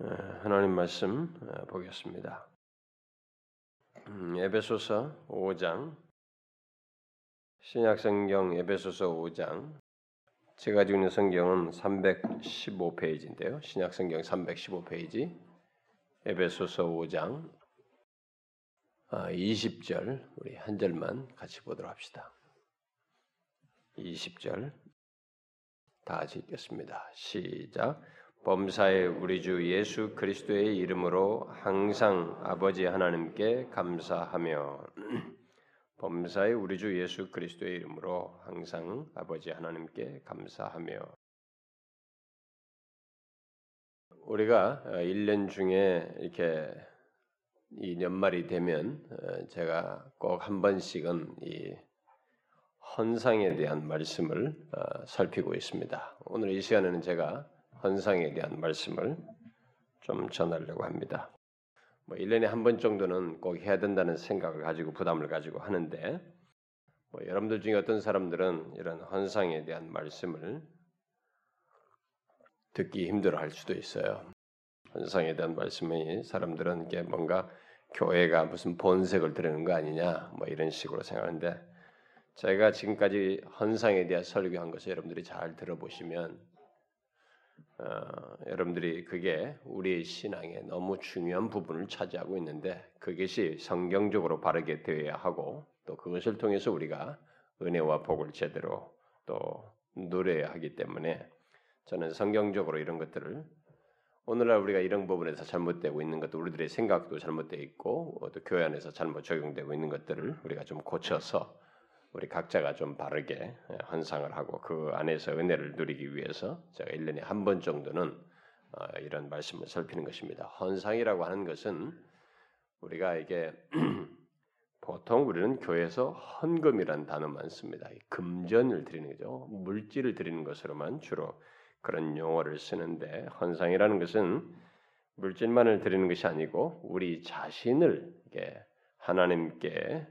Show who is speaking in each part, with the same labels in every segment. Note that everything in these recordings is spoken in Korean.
Speaker 1: 어, 하나님 말씀 어, 보겠습니다. 음, 에베소서 5장 신약성경 에베소서 5장 제가 가지고 있는 성경은 315페이지인데요. 신약성경 315페이지 에베소서 5장 20절 아, 우리 한 절만 같이 보도록 합시다. 20절 다 같이 읽겠습니다. 시작 범사의 우리 주 예수 그리스도의 이름으로 항상 아버지 하나님께 감사하며 범사의 우리 주 예수 그리스도의 이름으로 항상 아버지 하나님께 감사하며 우리가 1년 중에 이렇게 이 연말이 되면 어, 제가 꼭 한 번씩은 이 헌상에 대한 말씀을 어, 살피고 있습니다. 오늘 이 시간에는 제가 헌상에 대한 말씀을 좀 전하려고 합니다. 뭐 1년에 한 번 정도는 꼭 해야 된다는 생각을 가지고 부담을 가지고 하는데 뭐 여러분들 중에 어떤 사람들은 이런 헌상에 대한 말씀을 듣기 힘들어 할 수도 있어요. 헌상에 대한 말씀이 사람들은 이게 뭔가 교회가 무슨 본색을 드리는 거 아니냐 뭐 이런 식으로 생각하는데 제가 지금까지 헌상에 대한 설교한 것을 여러분들이 잘 들어보시면 어, 여러분들이 그게 우리의 신앙에 너무 중요한 부분을 차지하고 있는데 그것이 성경적으로 바르게 되어야 하고 또 그것을 통해서 우리가 은혜와 복을 제대로 또 누려야 하기 때문에 저는 성경적으로 이런 것들을 오늘날 우리가 이런 부분에서 잘못되고 있는 것도 우리들의 생각도 잘못되어 있고 또 교회 안에서 잘못 적용되고 있는 것들을 우리가 좀 고쳐서 우리 각자가 좀 바르게 헌상을 하고 그 안에서 은혜를 누리기 위해서 제가 1년에 한 번 정도는 어, 이런 말씀을 살피는 것입니다. 헌상이라고 하는 것은 우리가 이게 보통 우리는 교회에서 헌금이라는 단어만 씁니다. 금전을 드리는 거죠. 물질을 드리는 것으로만 주로 그런 용어를 쓰는데 헌상이라는 것은 물질만을 드리는 것이 아니고 우리 자신을 하나님께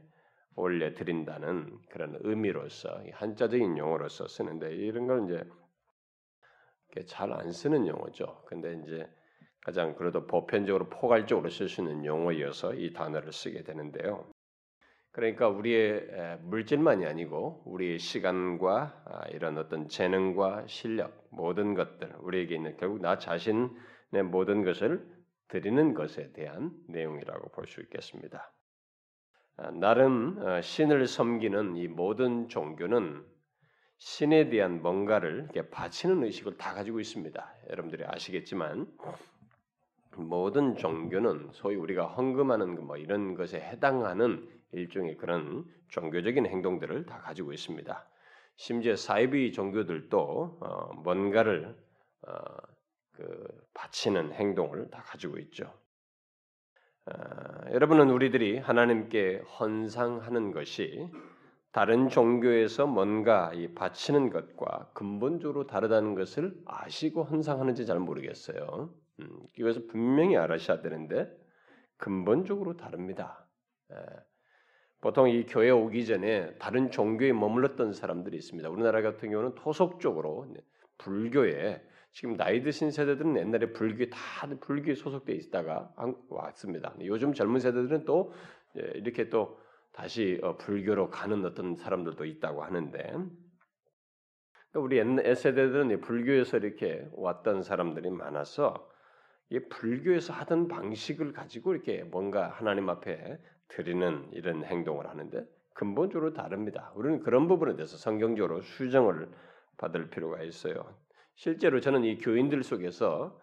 Speaker 1: 올려 드린다는 그런 의미로서 한자적인 용어로서 쓰는데 이런 걸 이제 잘 안 쓰는 용어죠. 근데 이제 가장 그래도 보편적으로 포괄적으로 쓸 수 있는 용어여서 이 단어를 쓰게 되는데요. 그러니까 우리의 물질만이 아니고 우리의 시간과 아, 이런 어떤 재능과 실력 모든 것들 우리에게 있는 결국 나 자신의 모든 것을 드리는 것에 대한 내용이라고 볼 수 있겠습니다. 아, 나름 어, 신을 섬기는 이 모든 종교는 신에 대한 뭔가를 바치는 의식을 다 가지고 있습니다. 여러분들이 아시겠지만 모든 종교는 소위 우리가 헌금하는 뭐 이런 것에 해당하는 일종의 그런 종교적인 행동들을 다 가지고 있습니다. 심지어 사이비 종교들도 어, 뭔가를 어, 그 바치는 행동을 다 가지고 있죠. 어, 여러분은 우리들이 하나님께 헌상하는 것이 다른 종교에서 뭔가 이 바치는 것과 근본적으로 다르다는 것을 아시고 헌상하는지 잘 모르겠어요. 음, 이것을 분명히 알아셔야 되는데 근본적으로 다릅니다. 에, 보통 이 교회 오기 전에 다른 종교에 머물렀던 사람들이 있습니다. 우리나라 같은 경우는 토속적으로 불교에 지금 나이 드신 세대들은 옛날에 불교에 다 불교에 소속돼 있다가 왔습니다. 요즘 젊은 세대들은 또 예, 이렇게 또 다시 어, 불교로 가는 어떤 사람들도 있다고 하는데 그러니까 우리 옛날 세대들은 불교에서 이렇게 왔던 사람들이 많아서 이 불교에서 하던 방식을 가지고 이렇게 뭔가 하나님 앞에 드리는 이런 행동을 하는데 근본적으로 다릅니다. 우리는 그런 부분에 대해서 성경적으로 수정을 받을 필요가 있어요. 실제로 저는 이 교인들 속에서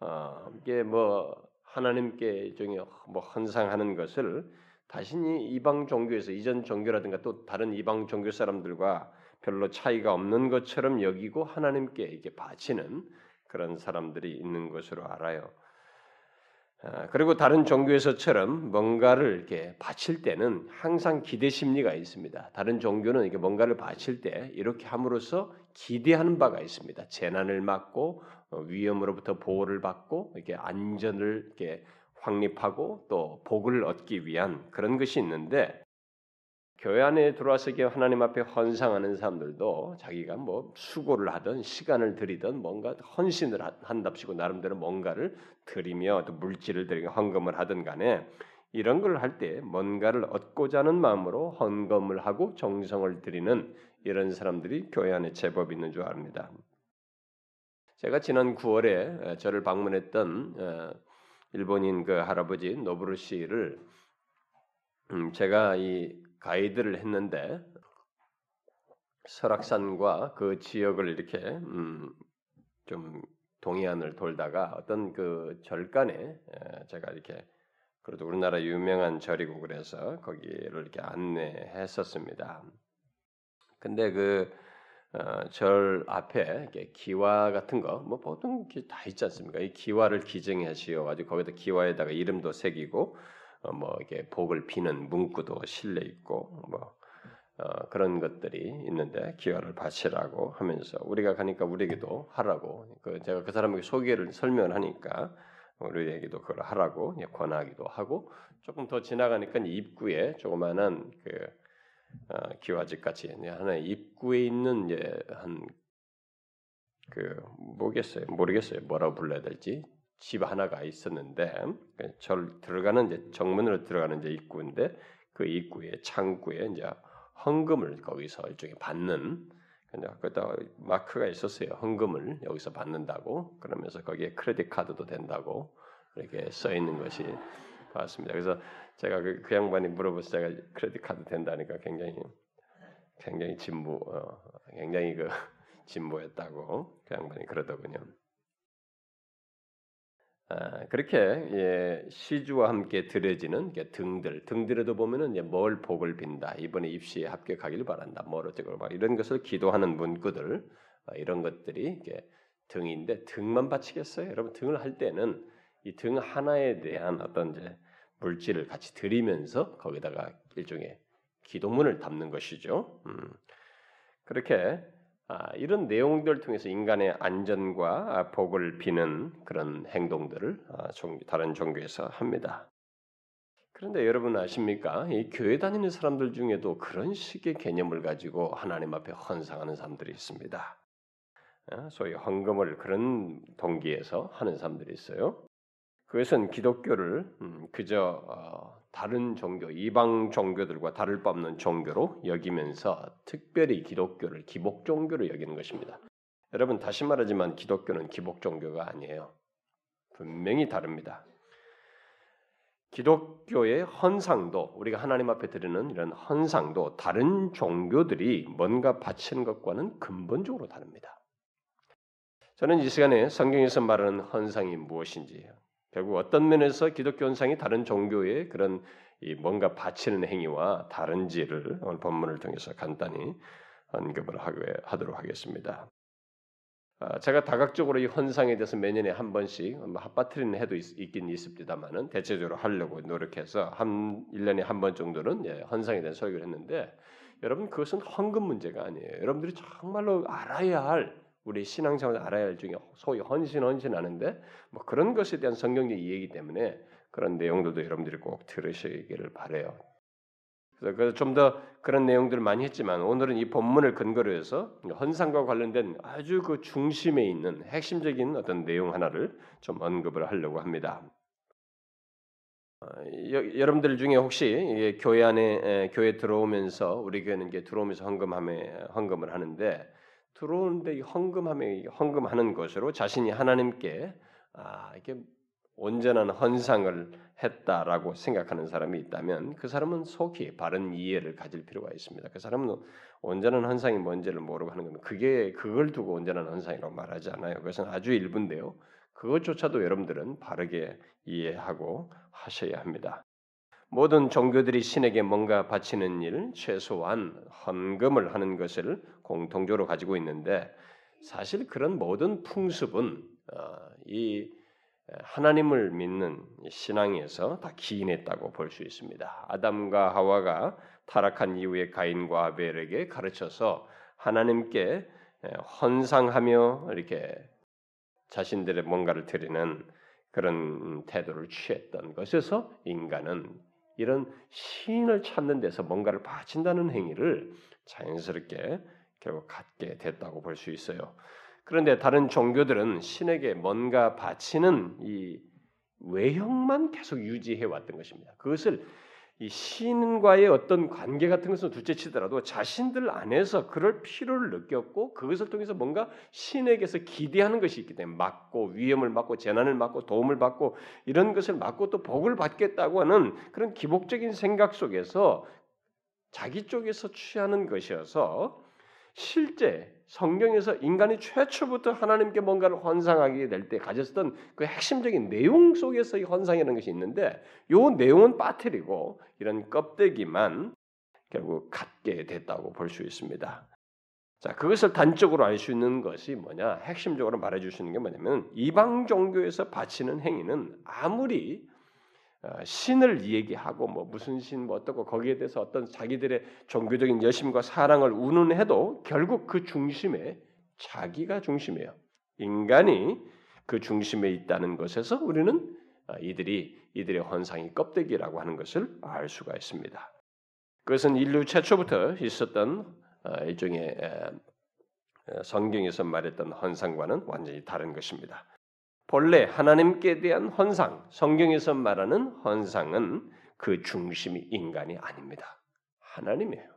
Speaker 1: 어, 이게 뭐 하나님께 일종의 뭐 헌상하는 것을 자신이 이방 종교에서 이전 종교라든가 또 다른 이방 종교 사람들과 별로 차이가 없는 것처럼 여기고 하나님께 이게 바치는 그런 사람들이 있는 것으로 알아요. 아, 그리고 다른 종교에서처럼 뭔가를 이렇게 바칠 때는 항상 기대 심리가 있습니다. 다른 종교는 이렇게 뭔가를 바칠 때 이렇게 함으로써 기대하는 바가 있습니다. 재난을 막고 어, 위험으로부터 보호를 받고 이렇게 안전을 이렇게 확립하고 또 복을 얻기 위한 그런 것이 있는데 교회 안에 들어와서 하나님 앞에 헌상하는 사람들도 자기가 뭐 수고를 하든 시간을 들이든 뭔가 헌신을 한답시고 나름대로 뭔가를 드리며 또 물질을 드리고 헌금을 하든 간에 이런 걸 할 때 뭔가를 얻고자 하는 마음으로 헌금을 하고 정성을 드리는 이런 사람들이 교회 안에 제법 있는 줄 압니다. 제가 지난 9월에 저를 방문했던 어, 일본인 그 할아버지 노브루 씨를 음, 제가 이 가이드를 했는데 설악산과 그 지역을 이렇게 음, 좀 동해안을 돌다가 어떤 그 절간에 제가 이렇게 그래도 우리나라 유명한 절이고 그래서 거기를 이렇게 안내했었습니다. 근데 그절 어, 앞에 기와 같은 거 뭐 보통 다 있지 않습니까? 이 기와를 기증하시어 가지고 거기다 기와에다가 이름도 새기고 어, 뭐 이게 복을 비는 문구도 실려 있고 뭐 어, 그런 것들이 있는데 기와를 바치라고 하면서 우리가 가니까 우리에게도 하라고 그 제가 그 사람에게 소개를 설명을 하니까 우리에게도 그걸 하라고 권하기도 하고 조금 더 지나가니까 입구에 조그마한 그 어, 기와집 같이 하나 입구에 있는 이제 한그 뭐겠어요 모르겠어요 뭐라고 불러야 될지 집 하나가 있었는데 그절 들어가는 이제 정문으로 들어가는 이제 입구인데 그 입구에 창구에 이제 헌금을 거기서 일종의 받는 그다 마크가 있었어요. 헌금을 여기서 받는다고 그러면서 거기에 크레딧 카드도 된다고 이렇게 써 있는 것이 봤습니다. 그래서 제가 그, 그 양반이 물어보서 제가 크레딧 카드 된다니까 굉장히 굉장히 진보 어, 굉장히 그 진보했다고 그 양반이 그러더군요. 아, 그렇게 예, 시주와 함께 드려지는 등들 등들에도 보면은 이제 뭘 복을 빈다 이번에 입시에 합격하기를 바란다 뭐 어쩌고 막 이런 것을 기도하는 문구들 아, 이런 것들이 등인데 등만 바치겠어요 여러분 등을 할 때는 이 등 하나에 대한 어떤 이제 물질을 같이 드리면서 거기다가 일종의 기도문을 담는 것이죠 음. 그렇게 아, 이런 내용들을 통해서 인간의 안전과 복을 비는 그런 행동들을 아, 다른 종교에서 합니다. 그런데 여러분 아십니까? 이 교회 다니는 사람들 중에도 그런 식의 개념을 가지고 하나님 앞에 헌상하는 사람들이 있습니다. 아, 소위 헌금을 그런 동기에서 하는 사람들이 있어요. 그것은 기독교를 음, 그저 어, 다른 종교, 이방 종교들과 다를 바 없는 종교로 여기면서 특별히 기독교를 기복 종교로 여기는 것입니다. 여러분 다시 말하지만 기독교는 기복 종교가 아니에요. 분명히 다릅니다. 기독교의 헌상도 우리가 하나님 앞에 드리는 이런 헌상도 다른 종교들이 뭔가 바치는 것과는 근본적으로 다릅니다. 저는 이 시간에 성경에서 말하는 헌상이 무엇인지 결국 어떤 면에서 기독교 현상이 다른 종교의 그런 뭔가 바치는 행위와 다른지를 오늘 본문을 통해서 간단히 언급을 하도록 하겠습니다. 아, 제가 다각적으로 이 헌상에 대해서 매년에 한 번씩 핫바트리는 해도 있, 긴 있습니다만은 대체적으로 하려고 노력해서 한 1년에 한 번 정도는 예, 헌상에 대한 설교를 했는데 여러분 그것은 헌금 문제가 아니에요. 여러분들이 정말로 알아야 할 우리 신앙생활 알아야 할 중에 소위 헌신 헌신하는데 뭐 그런 것에 대한 성경적 이해이기 때문에 그런 내용들도 여러분들이 꼭 들으시기를 바래요. 그래서 좀 더 그런 내용들을 많이 했지만 오늘은 이 본문을 근거로 해서 헌상과 관련된 아주 그 중심에 있는 핵심적인 어떤 내용 하나를 좀 언급을 하려고 합니다. 어, 여 러분들 중에 혹시 교회 안에 교회 들어오면서 우리 교회는 이제 들어오면서 헌금함에 헌금을 하는데 들어오는데 헌금함에 헌금하는 것으로 자신이 하나님께 아, 이렇게 온전한 헌상을 했다라고 생각하는 사람이 있다면 그 사람은 속히 바른 이해를 가질 필요가 있습니다. 그 사람은 온전한 헌상이 뭔지를 모르고 하는 겁니다. 그게 그걸 두고 온전한 헌상이라고 말하지 않아요. 그것은 아주 일부인데요. 그것조차도 여러분들은 바르게 이해하고 하셔야 합니다. 모든 종교들이 신에게 뭔가 바치는 일, 최소한 헌금을 하는 것을 공통적으로 가지고 있는데 사실 그런 모든 풍습은 어, 이 하나님을 믿는 신앙에서 다 기인했다고 볼 수 있습니다. 아담과 하와가 타락한 이후에 가인과 아벨에게 가르쳐서 하나님께 헌상하며 이렇게 자신들의 뭔가를 드리는 그런 태도를 취했던 것에서 인간은 이런 신을 찾는 데서 뭔가를 바친다는 행위를 자연스럽게 결국 갖게 됐다고 볼 수 있어요. 그런데 다른 종교들은 신에게 뭔가 바치는 이 외형만 계속 유지해 왔던 것입니다. 그것을 이 신과의 어떤 관계 같은 것은 둘째치더라도 자신들 안에서 그럴 필요를 느꼈고 그것을 통해서 뭔가 신에게서 기대하는 것이 있기 때문에 막고 위험을 막고 재난을 막고 도움을 받고 이런 것을 막고 또 복을 받겠다고 하는 그런 기복적인 생각 속에서 자기 쪽에서 취하는 것이어서 실제 성경에서 인간이 최초부터 하나님께 뭔가를 환상하게 될 때 가졌던 그 핵심적인 내용 속에서 이 환상이라는 것이 있는데 이 내용은 빠뜨리고 이런 껍데기만 결국 갖게 됐다고 볼 수 있습니다. 자, 그것을 단적으로 알 수 있는 것이 뭐냐? 핵심적으로 말해 주시는 게 뭐냐면 이방 종교에서 바치는 행위는 아무리 어, 신을 얘기하고 뭐 무슨 신 뭐 어떻고 거기에 대해서 어떤 자기들의 종교적인 열심과 사랑을 운운해도 결국 그 중심에 자기가 중심이에요. 인간이 그 중심에 있다는 것에서 우리는 어, 이들이 이들의 헌상이 껍데기라고 하는 것을 알 수가 있습니다. 그것은 인류 최초부터 있었던 어, 일종의 성경에서 말했던 헌상과는 완전히 다른 것입니다. 본래 하나님께 대한 헌상, 성경에서 말하는 헌상은 그 중심이 인간이 아닙니다. 하나님이에요.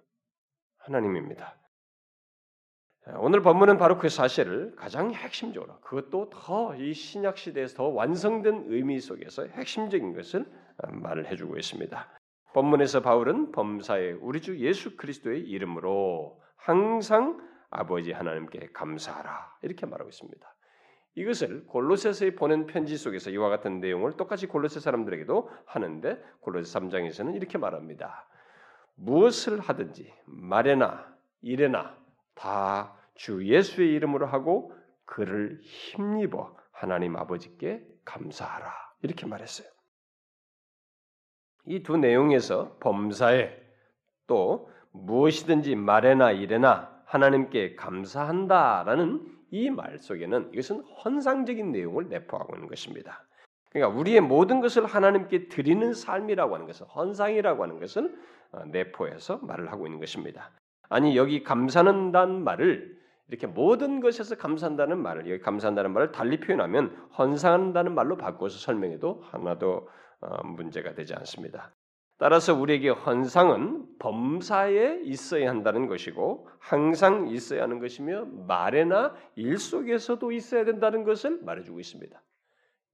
Speaker 1: 하나님입니다. 오늘 본문은 바로 그 사실을 가장 핵심적으로 그것도 더 이 신약 시대에서 더 완성된 의미 속에서 핵심적인 것을 말을 해주고 있습니다. 본문에서 바울은 범사의 우리 주 예수 그리스도의 이름으로 항상 아버지 하나님께 감사하라 이렇게 말하고 있습니다. 이것을 골로새서에 보낸 편지 속에서 이와 같은 내용을 똑같이 골로새 사람들에게도 하는데 골로새 3장에서는 이렇게 말합니다. 무엇을 하든지 말에나 일에나 다 주 예수의 이름으로 하고 그를 힘입어 하나님 아버지께 감사하라. 이렇게 말했어요. 이 두 내용에서 범사에 또 무엇이든지 말에나 일에나 하나님께 감사한다라는 이 말 속에는 이것은 헌상적인 내용을 내포하고 있는 것입니다. 그러니까 우리의 모든 것을 하나님께 드리는 삶이라고 하는 것은 헌상이라고 하는 것을 어, 내포해서 말을 하고 있는 것입니다. 아니 여기 감사한다는 말을 이렇게 모든 것에서 감사한다는 말을 여기 감사한다는 말을 달리 표현하면 헌상한다는 말로 바꿔서 설명해도 하나도 어, 문제가 되지 않습니다. 따라서 우리에게 헌상은 범사에 있어야 한다는 것이고 항상 있어야 하는 것이며 말에나 일 속에서도 있어야 된다는 것을 말해주고 있습니다.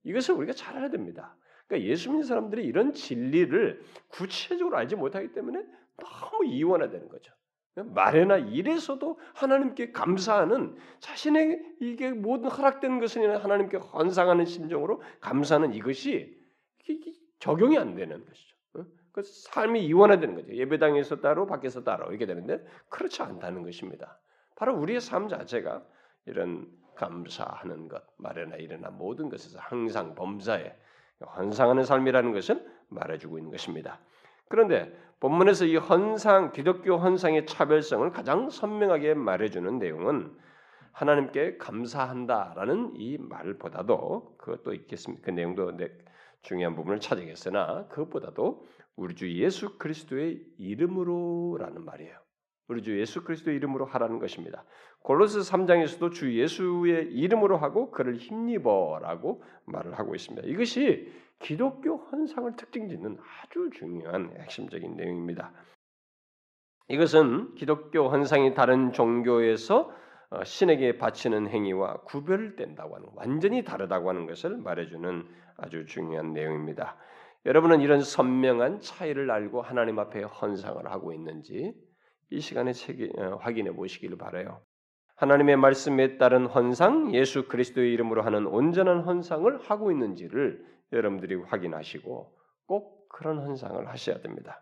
Speaker 1: 이것을 우리가 잘 알아야 됩니다. 그러니까 예수 믿는 사람들이 이런 진리를 구체적으로 알지 못하기 때문에 너무 이원화되는 거죠. 말에나 일에서도 하나님께 감사하는 자신의 이게 모든 허락된 것은 하나님께 헌상하는 심정으로 감사하는 이것이 적용이 안 되는 것이죠. 그 삶이 이원화되는 거죠. 예배당에서 따로 밖에서 따로 이렇게 되는데 그렇지 않다는 것입니다. 바로 우리의 삶 자체가 이런 감사하는 것, 말이나 일이나 모든 것에서 항상 범사에 헌상하는 삶이라는 것을 말해주고 있는 것입니다. 그런데 본문에서 이 헌상, 기독교 헌상의 차별성을 가장 선명하게 말해주는 내용은 하나님께 감사한다라는 이 말보다도 그것도 있겠습니다. 그 내용도 중요한 부분을 찾아겠으나 그것보다도 우리 주 예수 그리스도의 이름으로라는 말이에요. 우리 주 예수 그리스도의 이름으로 하라는 것입니다. 골로새 3장에서도 주 예수의 이름으로 하고 그를 힘입어라고 말을 하고 있습니다. 이것이 기독교 헌상을 특징짓는 아주 중요한 핵심적인 내용입니다. 이것은 기독교 헌상이 다른 종교에서 어, 신에게 바치는 행위와 구별된다고 하는 완전히 다르다고 하는 것을 말해주는 아주 중요한 내용입니다. 여러분은 이런 선명한 차이를 알고 하나님 앞에 헌상을 하고 있는지 이 시간에 어, 확인해 보시기를 바라요. 하나님의 말씀에 따른 헌상, 예수 그리스도의 이름으로 하는 온전한 헌상을 하고 있는지를 여러분들이 확인하시고 꼭 그런 헌상을 하셔야 됩니다.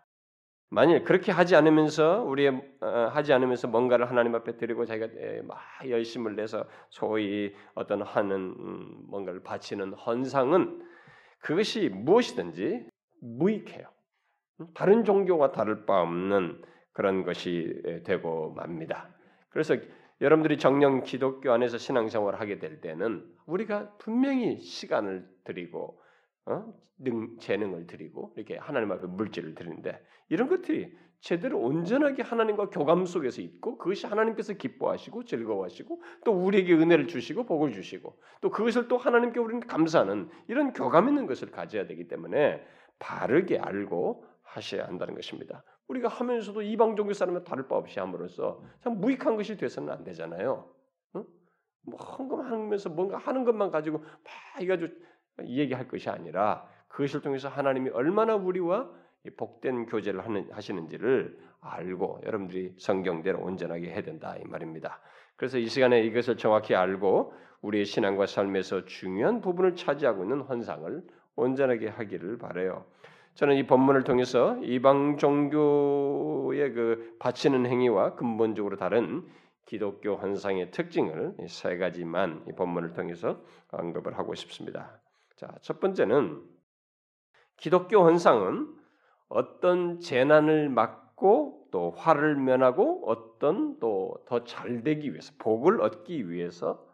Speaker 1: 만일 그렇게 하지 않으면서 우리 어, 하지 않으면서 뭔가를 하나님 앞에 드리고 자기가 막 열심을 내서 소위 어떤 하는 음, 뭔가를 바치는 헌상은 그것이 무엇이든지 무익해요. 다른 종교와 다를 바 없는 그런 것이 되고 맙니다. 그래서 여러분들이 정령 기독교 안에서 신앙생활을 하게 될 때는 우리가 분명히 시간을 드리고 어? 능, 재능을 드리고 이렇게 하나님 앞에 물질을 드리는데 이런 것들이 제대로 온전하게 하나님과 교감 속에서 있고 그것이 하나님께서 기뻐하시고 즐거워하시고 또 우리에게 은혜를 주시고 복을 주시고 또 그것을 또 하나님께 우리는 감사하는 이런 교감 있는 것을 가져야 되기 때문에 바르게 알고 하셔야 한다는 것입니다. 우리가 하면서도 이방 종교 사람과 다를 바 없이 함으로써 참 무익한 것이 돼서는 안 되잖아요. 어? 뭐 헌금하면서 뭔가 하는 것만 가지고 막 해가지고 얘기할 것이 아니라 그것을 통해서 하나님이 얼마나 우리와 복된 교제를 하는, 하시는지를 알고 여러분들이 성경대로 온전하게 해야 된다 이 말입니다. 그래서 이 시간에 이것을 정확히 알고 우리의 신앙과 삶에서 중요한 부분을 차지하고 있는 헌상을 온전하게 하기를 바래요. 저는 이 본문을 통해서 이방 종교의 그 바치는 행위와 근본적으로 다른 기독교 헌상의 특징을 세 가지만 이 본문을 통해서 언급을 하고 싶습니다. 자, 첫 번째는 기독교 헌상은 어떤 재난을 막고 또 화를 면하고 어떤 또 더 잘 되기 위해서 복을 얻기 위해서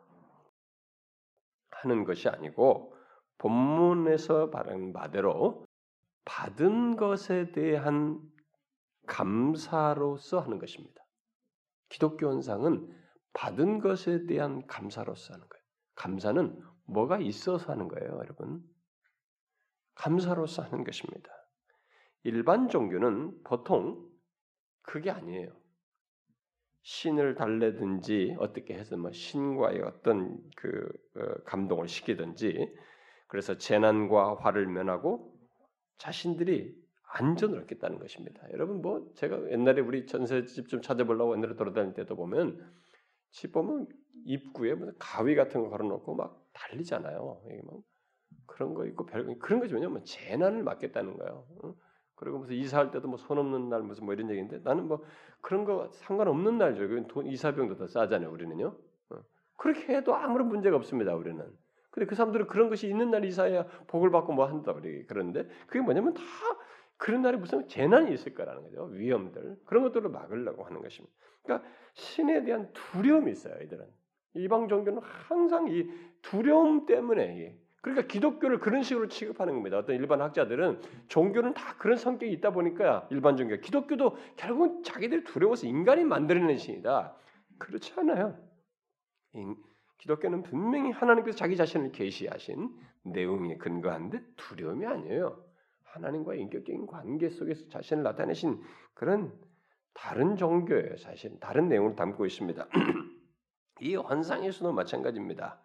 Speaker 1: 하는 것이 아니고 본문에서 말한 바대로 받은 것에 대한 감사로서 하는 것입니다. 기독교 헌상은 받은 것에 대한 감사로서 하는 거예요. 감사는 뭐가 있어서 하는 거예요, 여러분. 감사로서 하는 것입니다. 일반 종교는 보통 그게 아니에요. 신을 달래든지 어떻게 해서 뭐 신과의 어떤 그 어, 감동을 시키든지 그래서 재난과 화를 면하고 자신들이 안전을 얻겠다는 것입니다. 여러분 뭐 제가 옛날에 우리 전세집 좀 찾아보려고 옛날에 돌아다닐 때도 보면 집 보면 입구에 무슨 가위 같은 거 걸어놓고 막 달리잖아요. 이게 막 그런 거 있고 별 그런 거지 왜냐면 재난을 막겠다는 거예요. 그리고 무슨 이사할 때도 뭐 손 없는 날 무슨 뭐 이런 얘기인데 나는 뭐 그런 거 상관없는 날죠. 돈 이사병도 더 싸잖아요. 우리는요. 어. 그렇게 해도 아무런 문제가 없습니다. 우리는. 근데 그 사람들은 그런 것이 있는 날 이사해야 복을 받고 뭐 한다 우리 그런데 그게 뭐냐면 다 그런 날에 무슨 재난이 있을 거라는 거죠. 위험들 그런 것들을 막으려고 하는 것입니다. 그러니까 신에 대한 두려움이 있어요. 이들은 이방 종교는 항상 이 두려움 때문에 그러니까 기독교를 그런 식으로 취급하는 겁니다. 어떤 일반 학자들은 종교는 다 그런 성격이 있다 보니까 일반 종교, 기독교도 결국은 자기들 두려워서 인간이 만들어낸 신이다. 그렇지 않아요. 기독교는 분명히 하나님께서 자기 자신을 계시하신 내용에 근거한데 두려움이 아니에요. 하나님과 인격적인 관계 속에서 자신을 나타내신 그런 다른 종교예요. 사실 다른 내용을 담고 있습니다. 이 환상에서도 마찬가지입니다.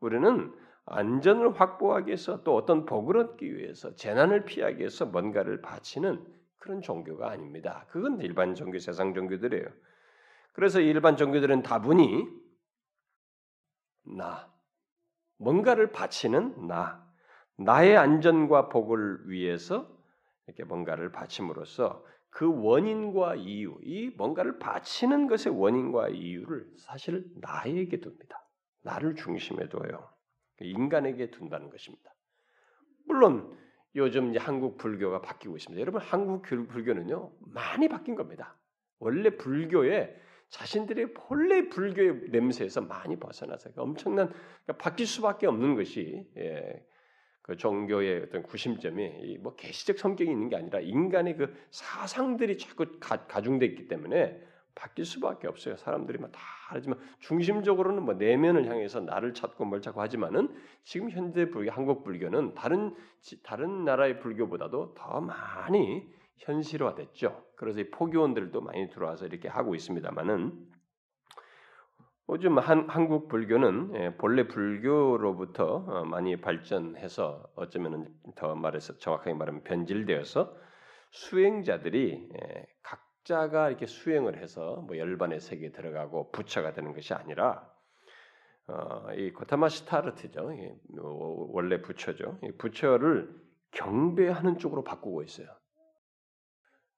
Speaker 1: 우리는 안전을 확보하기 위해서 또 어떤 복을 얻기 위해서 재난을 피하기 위해서 뭔가를 바치는 그런 종교가 아닙니다. 그건 일반 종교, 세상 종교들이에요. 그래서 일반 종교들은 다분히 나, 뭔가를 바치는 나, 나의 안전과 복을 위해서 이렇게 뭔가를 바침으로써 그 원인과 이유, 이 뭔가를 바치는 것의 원인과 이유를 사실 나에게 둡니다. 나를 중심에 둬요. 인간에게 둔다는 것입니다. 물론 요즘 이제 한국 불교가 바뀌고 있습니다. 여러분 한국 불교는요 많이 바뀐 겁니다. 원래 불교에 자신들의 본래 불교의 냄새에서 많이 벗어나서 엄청난 그러니까 바뀔 수밖에 없는 것이 예, 그 종교의 어떤 구심점이 뭐 계시적 성격이 있는 게 아니라 인간의 그 사상들이 자꾸 가, 가중돼 있기 때문에 바뀔 수밖에 없어요. 사람들이 막다 하지만 중심적으로는 뭐 내면을 향해서 나를 찾고 뭘 찾고 하지만은 지금 현재 불교, 한국 불교는 다른 다른 나라의 불교보다도 더 많이 현실화됐죠. 그래서 이 포교원들도 많이 들어와서 이렇게 하고 있습니다만은 요즘 한, 한국 불교는 예, 본래 불교로부터 어, 많이 발전해서 어쩌면은 더 말해서 정확하게 말하면 변질되어서 수행자들이 예, 각 각자가 이렇게 수행을 해서 뭐 열반의 세계에 들어가고 부처가 되는 것이 아니라 어, 이 고타마 시타르트죠. 원래 부처죠. 부처를 경배하는 쪽으로 바꾸고 있어요.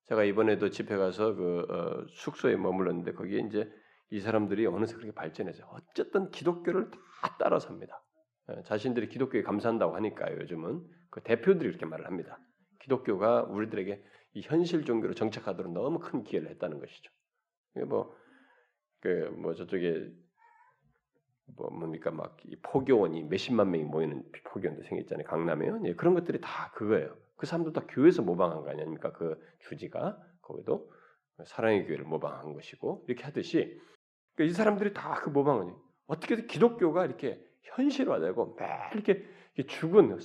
Speaker 1: 제가 이번에도 집회 가서 그 어, 숙소에 머물렀는데 거기에 이제 이 사람들이 어느새 그렇게 발전해서 어쨌든 기독교를 다 따라삽니다. 예, 자신들이 기독교에 감사한다고 하니까요. 요즘은 그 대표들이 이렇게 말을 합니다. 기독교가 우리들에게 이 현실 종교로 정착하도록 너무 큰 기회를 했다는 것이죠. 이게 뭐, 그, 뭐 저쪽에 뭐 뭡니까 막 이 포교원이 몇십만 명이 모이는 포교원도 생겼잖아요. 강남에요. 예, 그런 것들이 다 그거예요. 그 사람들 다 교회에서 모방한 거 아닙니까? 그 주지가 거기도 사랑의 교회를 모방한 것이고 이렇게 하듯이 그러니까 이 사람들이 다 그 모방하니 어떻게든 기독교가 이렇게 현실화되고 매일 이렇게 죽은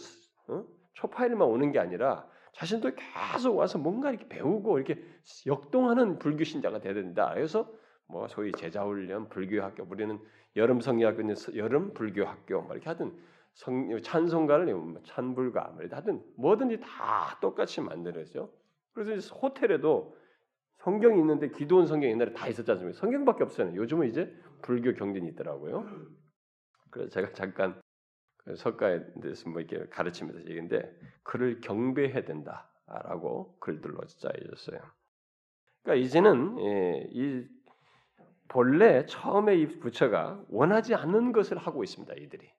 Speaker 1: 어? 초파일만 오는 게 아니라 자신도 계속 와서 뭔가 이렇게 배우고 이렇게 역동하는 불교 신자가 돼야 된다. 그래서 뭐 소위 제자 훈련, 불교 학교, 우리는 여름 성리학교는 여름 불교 학교 뭐 이렇게 하든 성, 찬송가를 뭐 찬불가 뭐 하든 뭐든지 다 똑같이 만들어죠. 그래서 호텔에도 성경이 있는데 기도원 성경 옛날에 다 있었지 않습니까? 성경밖에 없어요. 요즘은 이제 불교 경전이 있더라고요. 그래서 제가 잠깐 그 석가에 대해서 뭐 이렇게 가르치면서 얘기인데 그를 경배해야 된다라고 글들로 짜여졌어요. 그러니까 이제는 예, 이 본래 처음에 이 부처가 원하지 않는 것을 하고 있습니다. 이들이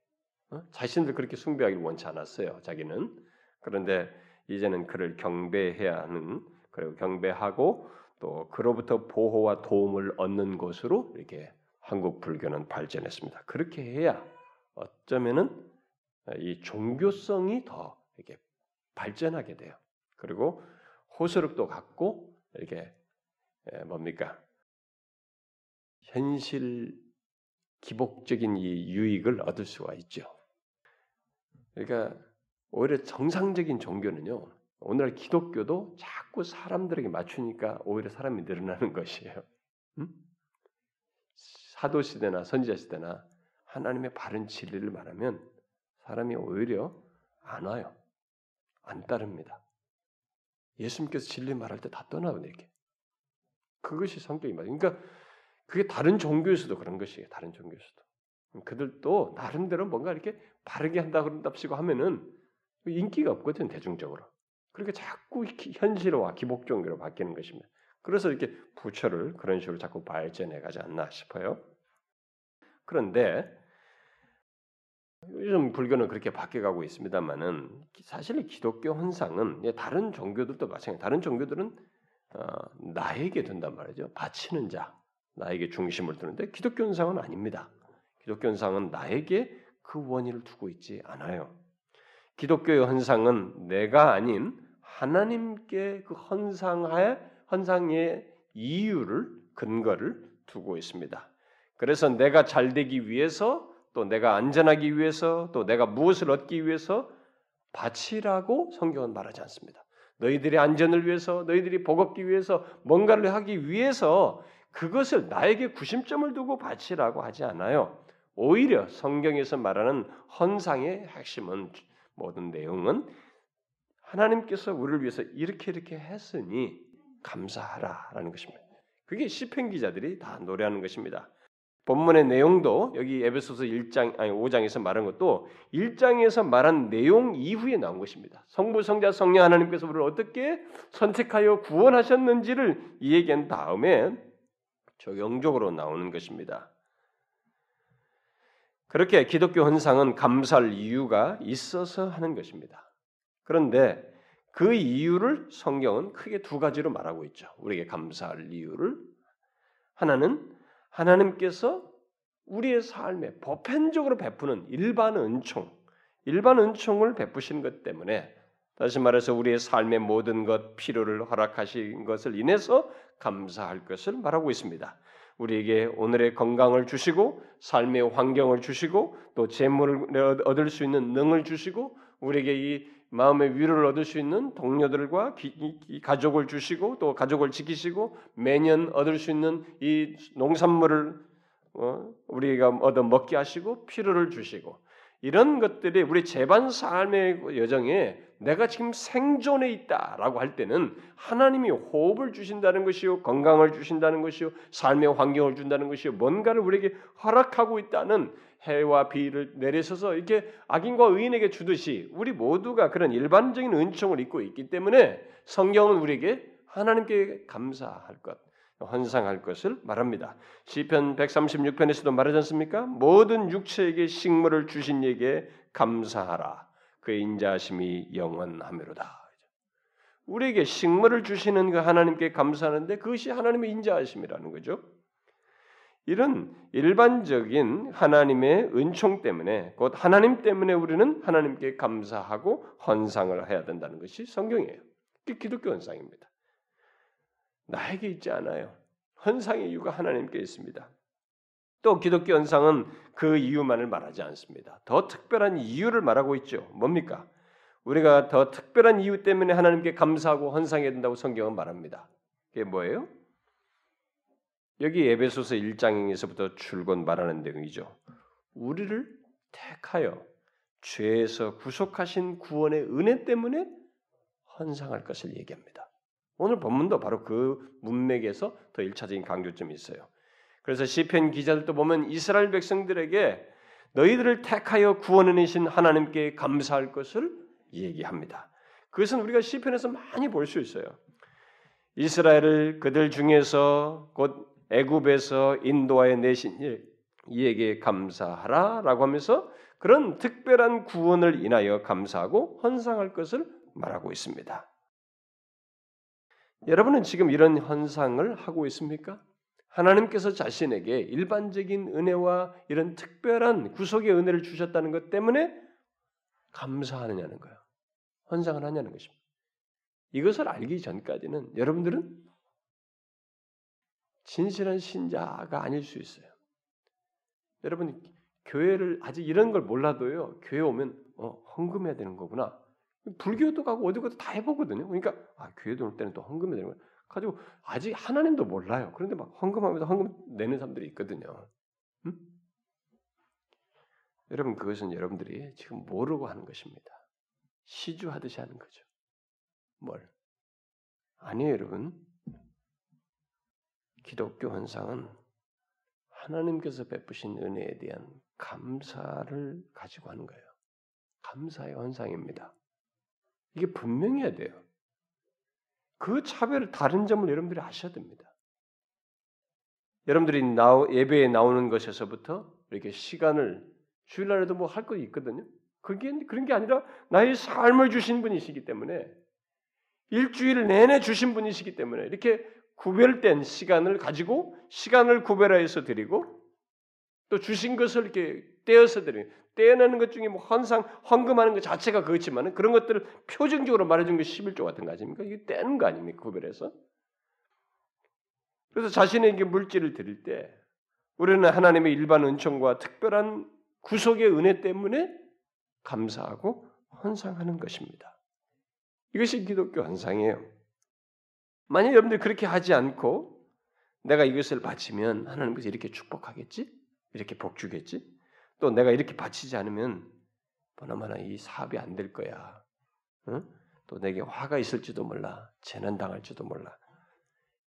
Speaker 1: 어? 자신들 그렇게 숭배하기를 원치 않았어요. 자기는 그런데 이제는 그를 경배해야 하는 그리고 경배하고 또 그로부터 보호와 도움을 얻는 곳으로 이렇게 한국 불교는 발전했습니다. 그렇게 해야 어쩌면은 이 종교성이 더 이렇게 발전하게 돼요. 그리고 호소력도 갖고 이렇게 뭡니까 현실 기복적인 이 유익을 얻을 수가 있죠. 그러니까 오히려 정상적인 종교는요. 오늘 기독교도 자꾸 사람들에게 맞추니까 오히려 사람이 늘어나는 것이에요. 음? 사도 시대나 선지자 시대나 하나님의 바른 진리를 말하면 사람이 오히려 안 와요. 안 따릅니다. 예수님께서 진리 말할 때 다 떠나거든요. 이렇게. 그것이 성격이 맞아요. 그러니까 그게 다른 종교에서도 그런 것이에요. 다른 종교에서도. 그들도 나름대로 뭔가 이렇게 바르게 한다 그런답시고 하면은 인기가 없거든 대중적으로. 그렇게 자꾸 현실화 기복 종교로 바뀌는 것입니다. 그래서 이렇게 부처를 그런 식으로 자꾸 발전해 가지 않나 싶어요. 그런데 요즘 불교는 그렇게 바뀌어가고 있습니다만은 사실 기독교 헌상은 다른 종교들도 마찬가지. 다른 종교들은 어, 나에게 된단 말이죠. 바치는 자, 나에게 중심을 두는데 기독교 헌상은 아닙니다. 기독교 헌상은 나에게 그 원인을 두고 있지 않아요. 기독교의 헌상은 내가 아닌 하나님께 그 헌상하에 헌상의 이유를 근거를 두고 있습니다. 그래서 내가 잘 되기 위해서 또 내가 안전하기 위해서 또 내가 무엇을 얻기 위해서 바치라고 성경은 말하지 않습니다. 너희들의 안전을 위해서 너희들이 복 얻기 위해서 뭔가를 하기 위해서 그것을 나에게 구심점을 두고 바치라고 하지 않아요. 오히려 성경에서 말하는 헌상의 핵심은 모든 내용은 하나님께서 우리를 위해서 이렇게 이렇게 했으니 감사하라라는 것입니다. 그게 시편 기자들이 다 노래하는 것입니다. 본문의 내용도 여기 에베소서 1장 아니 5장에서 말한 것도 1장에서 말한 내용 이후에 나온 것입니다. 성부 성자 성령 하나님께서 우리를 어떻게 선택하여 구원하셨는지를 얘기한 다음에 적용적으로 나오는 것입니다. 그렇게 기독교 헌상은 감사할 이유가 있어서 하는 것입니다. 그런데 그 이유를 성경은 크게 두 가지로 말하고 있죠. 우리에게 감사할 이유를 하나는 하나님께서 우리의 삶에 보편적으로 베푸는 일반 은총, 일반 은총을 베푸신 것 때문에 다시 말해서 우리의 삶의 모든 것 필요를 허락하신 것을 인해서 감사할 것을 말하고 있습니다. 우리에게 오늘의 건강을 주시고 삶의 환경을 주시고 또 재물을 얻을 수 있는 능을 주시고 우리에게 이 마음의 위로를 얻을 수 있는 동료들과 기, 이 가족을 주시고 또 가족을 지키시고 매년 얻을 수 있는 이 농산물을 어, 우리가 얻어 먹게 하시고 필요를 주시고 이런 것들이 우리 재반 삶의 여정에 내가 지금 생존해 있다라고 할 때는 하나님이 호흡을 주신다는 것이요 건강을 주신다는 것이요 삶의 환경을 준다는 것이요 뭔가를 우리에게 허락하고 있다는 해와 비를 내리셔서 이렇게 악인과 의인에게 주듯이 우리 모두가 그런 일반적인 은총을 입고 있기 때문에 성경은 우리에게 하나님께 감사할 것, 헌상할 것을 말합니다. 시편 136편에서도 말하지 않습니까? 모든 육체에게 식물을 주신 이에게 감사하라. 그의 인자하심이 영원하미로다. 우리에게 식물을 주시는 그 하나님께 감사하는데 그것이 하나님의 인자하심이라는 거죠. 이런 일반적인 하나님의 은총 때문에 곧 하나님 때문에 우리는 하나님께 감사하고 헌상을 해야 된다는 것이 성경이에요. 그게 기독교 헌상입니다. 나에게 있지 않아요. 헌상의 이유가 하나님께 있습니다. 또 기독교 헌상은 그 이유만을 말하지 않습니다. 더 특별한 이유를 말하고 있죠. 뭡니까? 우리가 더 특별한 이유 때문에 하나님께 감사하고 헌상해야 된다고 성경은 말합니다. 그게 뭐예요? 여기 에베소서 1장에서부터 줄곧 말하는 내용이죠. 우리를 택하여 죄에서 구속하신 구원의 은혜 때문에 헌상할 것을 얘기합니다. 오늘 본문도 바로 그 문맥에서 더 일차적인 강조점이 있어요. 그래서 시편 기자들도 보면 이스라엘 백성들에게 너희들을 택하여 구원해내신 하나님께 감사할 것을 얘기합니다. 그것은 우리가 시편에서 많이 볼 수 있어요. 이스라엘을 그들 중에서 곧 애굽에서 인도하여 내신 이에게 감사하라라고 하면서 그런 특별한 구원을 인하여 감사하고 헌상할 것을 말하고 있습니다. 여러분은 지금 이런 헌상을 하고 있습니까? 하나님께서 자신에게 일반적인 은혜와 이런 특별한 구속의 은혜를 주셨다는 것 때문에 감사하느냐는 거예요. 헌상을 하냐는 것입니다. 이것을 알기 전까지는 여러분들은 진실한 신자가 아닐 수 있어요. 여러분 교회를 아직 이런 걸 몰라도요. 교회 오면 어, 헌금해야 되는 거구나. 불교도 가고 어디 가도 다 해보거든요. 그러니까 아, 교회도 올 때는 또 헌금해야 되는 거야. 가지고 아직 하나님도 몰라요. 그런데 막 헌금하면서 헌금 내는 사람들이 있거든요. 음? 여러분 그것은 여러분들이 지금 모르고 하는 것입니다. 시주하듯이 하는 거죠. 뭘? 아니에요, 여러분. 기독교 헌상은 하나님께서 베푸신 은혜에 대한 감사를 가지고 하는 거예요. 감사의 헌상입니다. 이게 분명해야 돼요. 그 차별 다른 점을 여러분들이 아셔야 됩니다. 여러분들이 나오, 예배에 나오는 것에서부터 이렇게 시간을 주일날에도 뭐 할 거 있거든요. 그게 그런 게 아니라 나의 삶을 주신 분이시기 때문에 일주일 내내 주신 분이시기 때문에 이렇게 구별된 시간을 가지고 시간을 구별해서 드리고 또 주신 것을 이렇게 떼어서 드리고 떼어내는 것 중에 뭐 헌상, 헌금하는 것 자체가 그렇지만 그런 것들을 표정적으로 말해준 게 11조 같은 거 아닙니까? 이게 떼는 거 아닙니까? 구별해서. 그래서 자신에게 물질을 드릴 때 우리는 하나님의 일반 은총과 특별한 구속의 은혜 때문에 감사하고 헌상하는 것입니다. 이것이 기독교 헌상이에요. 만약 여러분들이 그렇게 하지 않고 내가 이것을 바치면 하나님께서 이렇게 축복하겠지? 이렇게 복 주겠지? 또 내가 이렇게 바치지 않으면 보나마나 이 사업이 안 될 거야. 응? 또 내게 화가 있을지도 몰라. 재난 당할지도 몰라.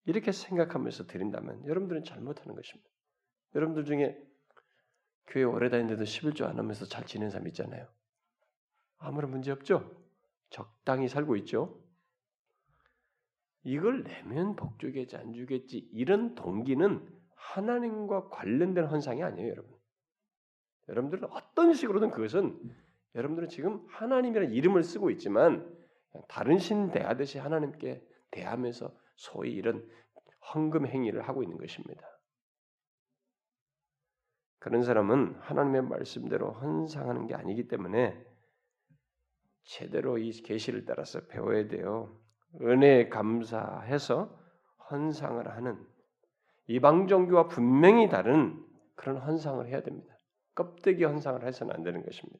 Speaker 1: 이렇게 생각하면서 드린다면 여러분들은 잘못하는 것입니다. 여러분들 중에 교회 오래 다니는데도 11조 안 하면서 잘 지내는 사람 있잖아요. 아무런 문제 없죠? 적당히 살고 있죠? 이걸 내면 복 주겠지 안 주겠지 이런 동기는 하나님과 관련된 헌상이 아니에요, 여러분. 여러분들은 어떤 식으로든 그것은 여러분들은 지금 하나님이라는 이름을 쓰고 있지만 다른 신 대하듯이 하나님께 대하면서 소위 이런 헌금 행위를 하고 있는 것입니다. 그런 사람은 하나님의 말씀대로 헌상하는 게 아니기 때문에 제대로 이 계시를 따라서 배워야 돼요. 은혜에 감사해서 헌상을 하는 이방 종교와 분명히 다른 그런 헌상을 해야 됩니다. 껍데기 헌상을 해서는 안 되는 것입니다.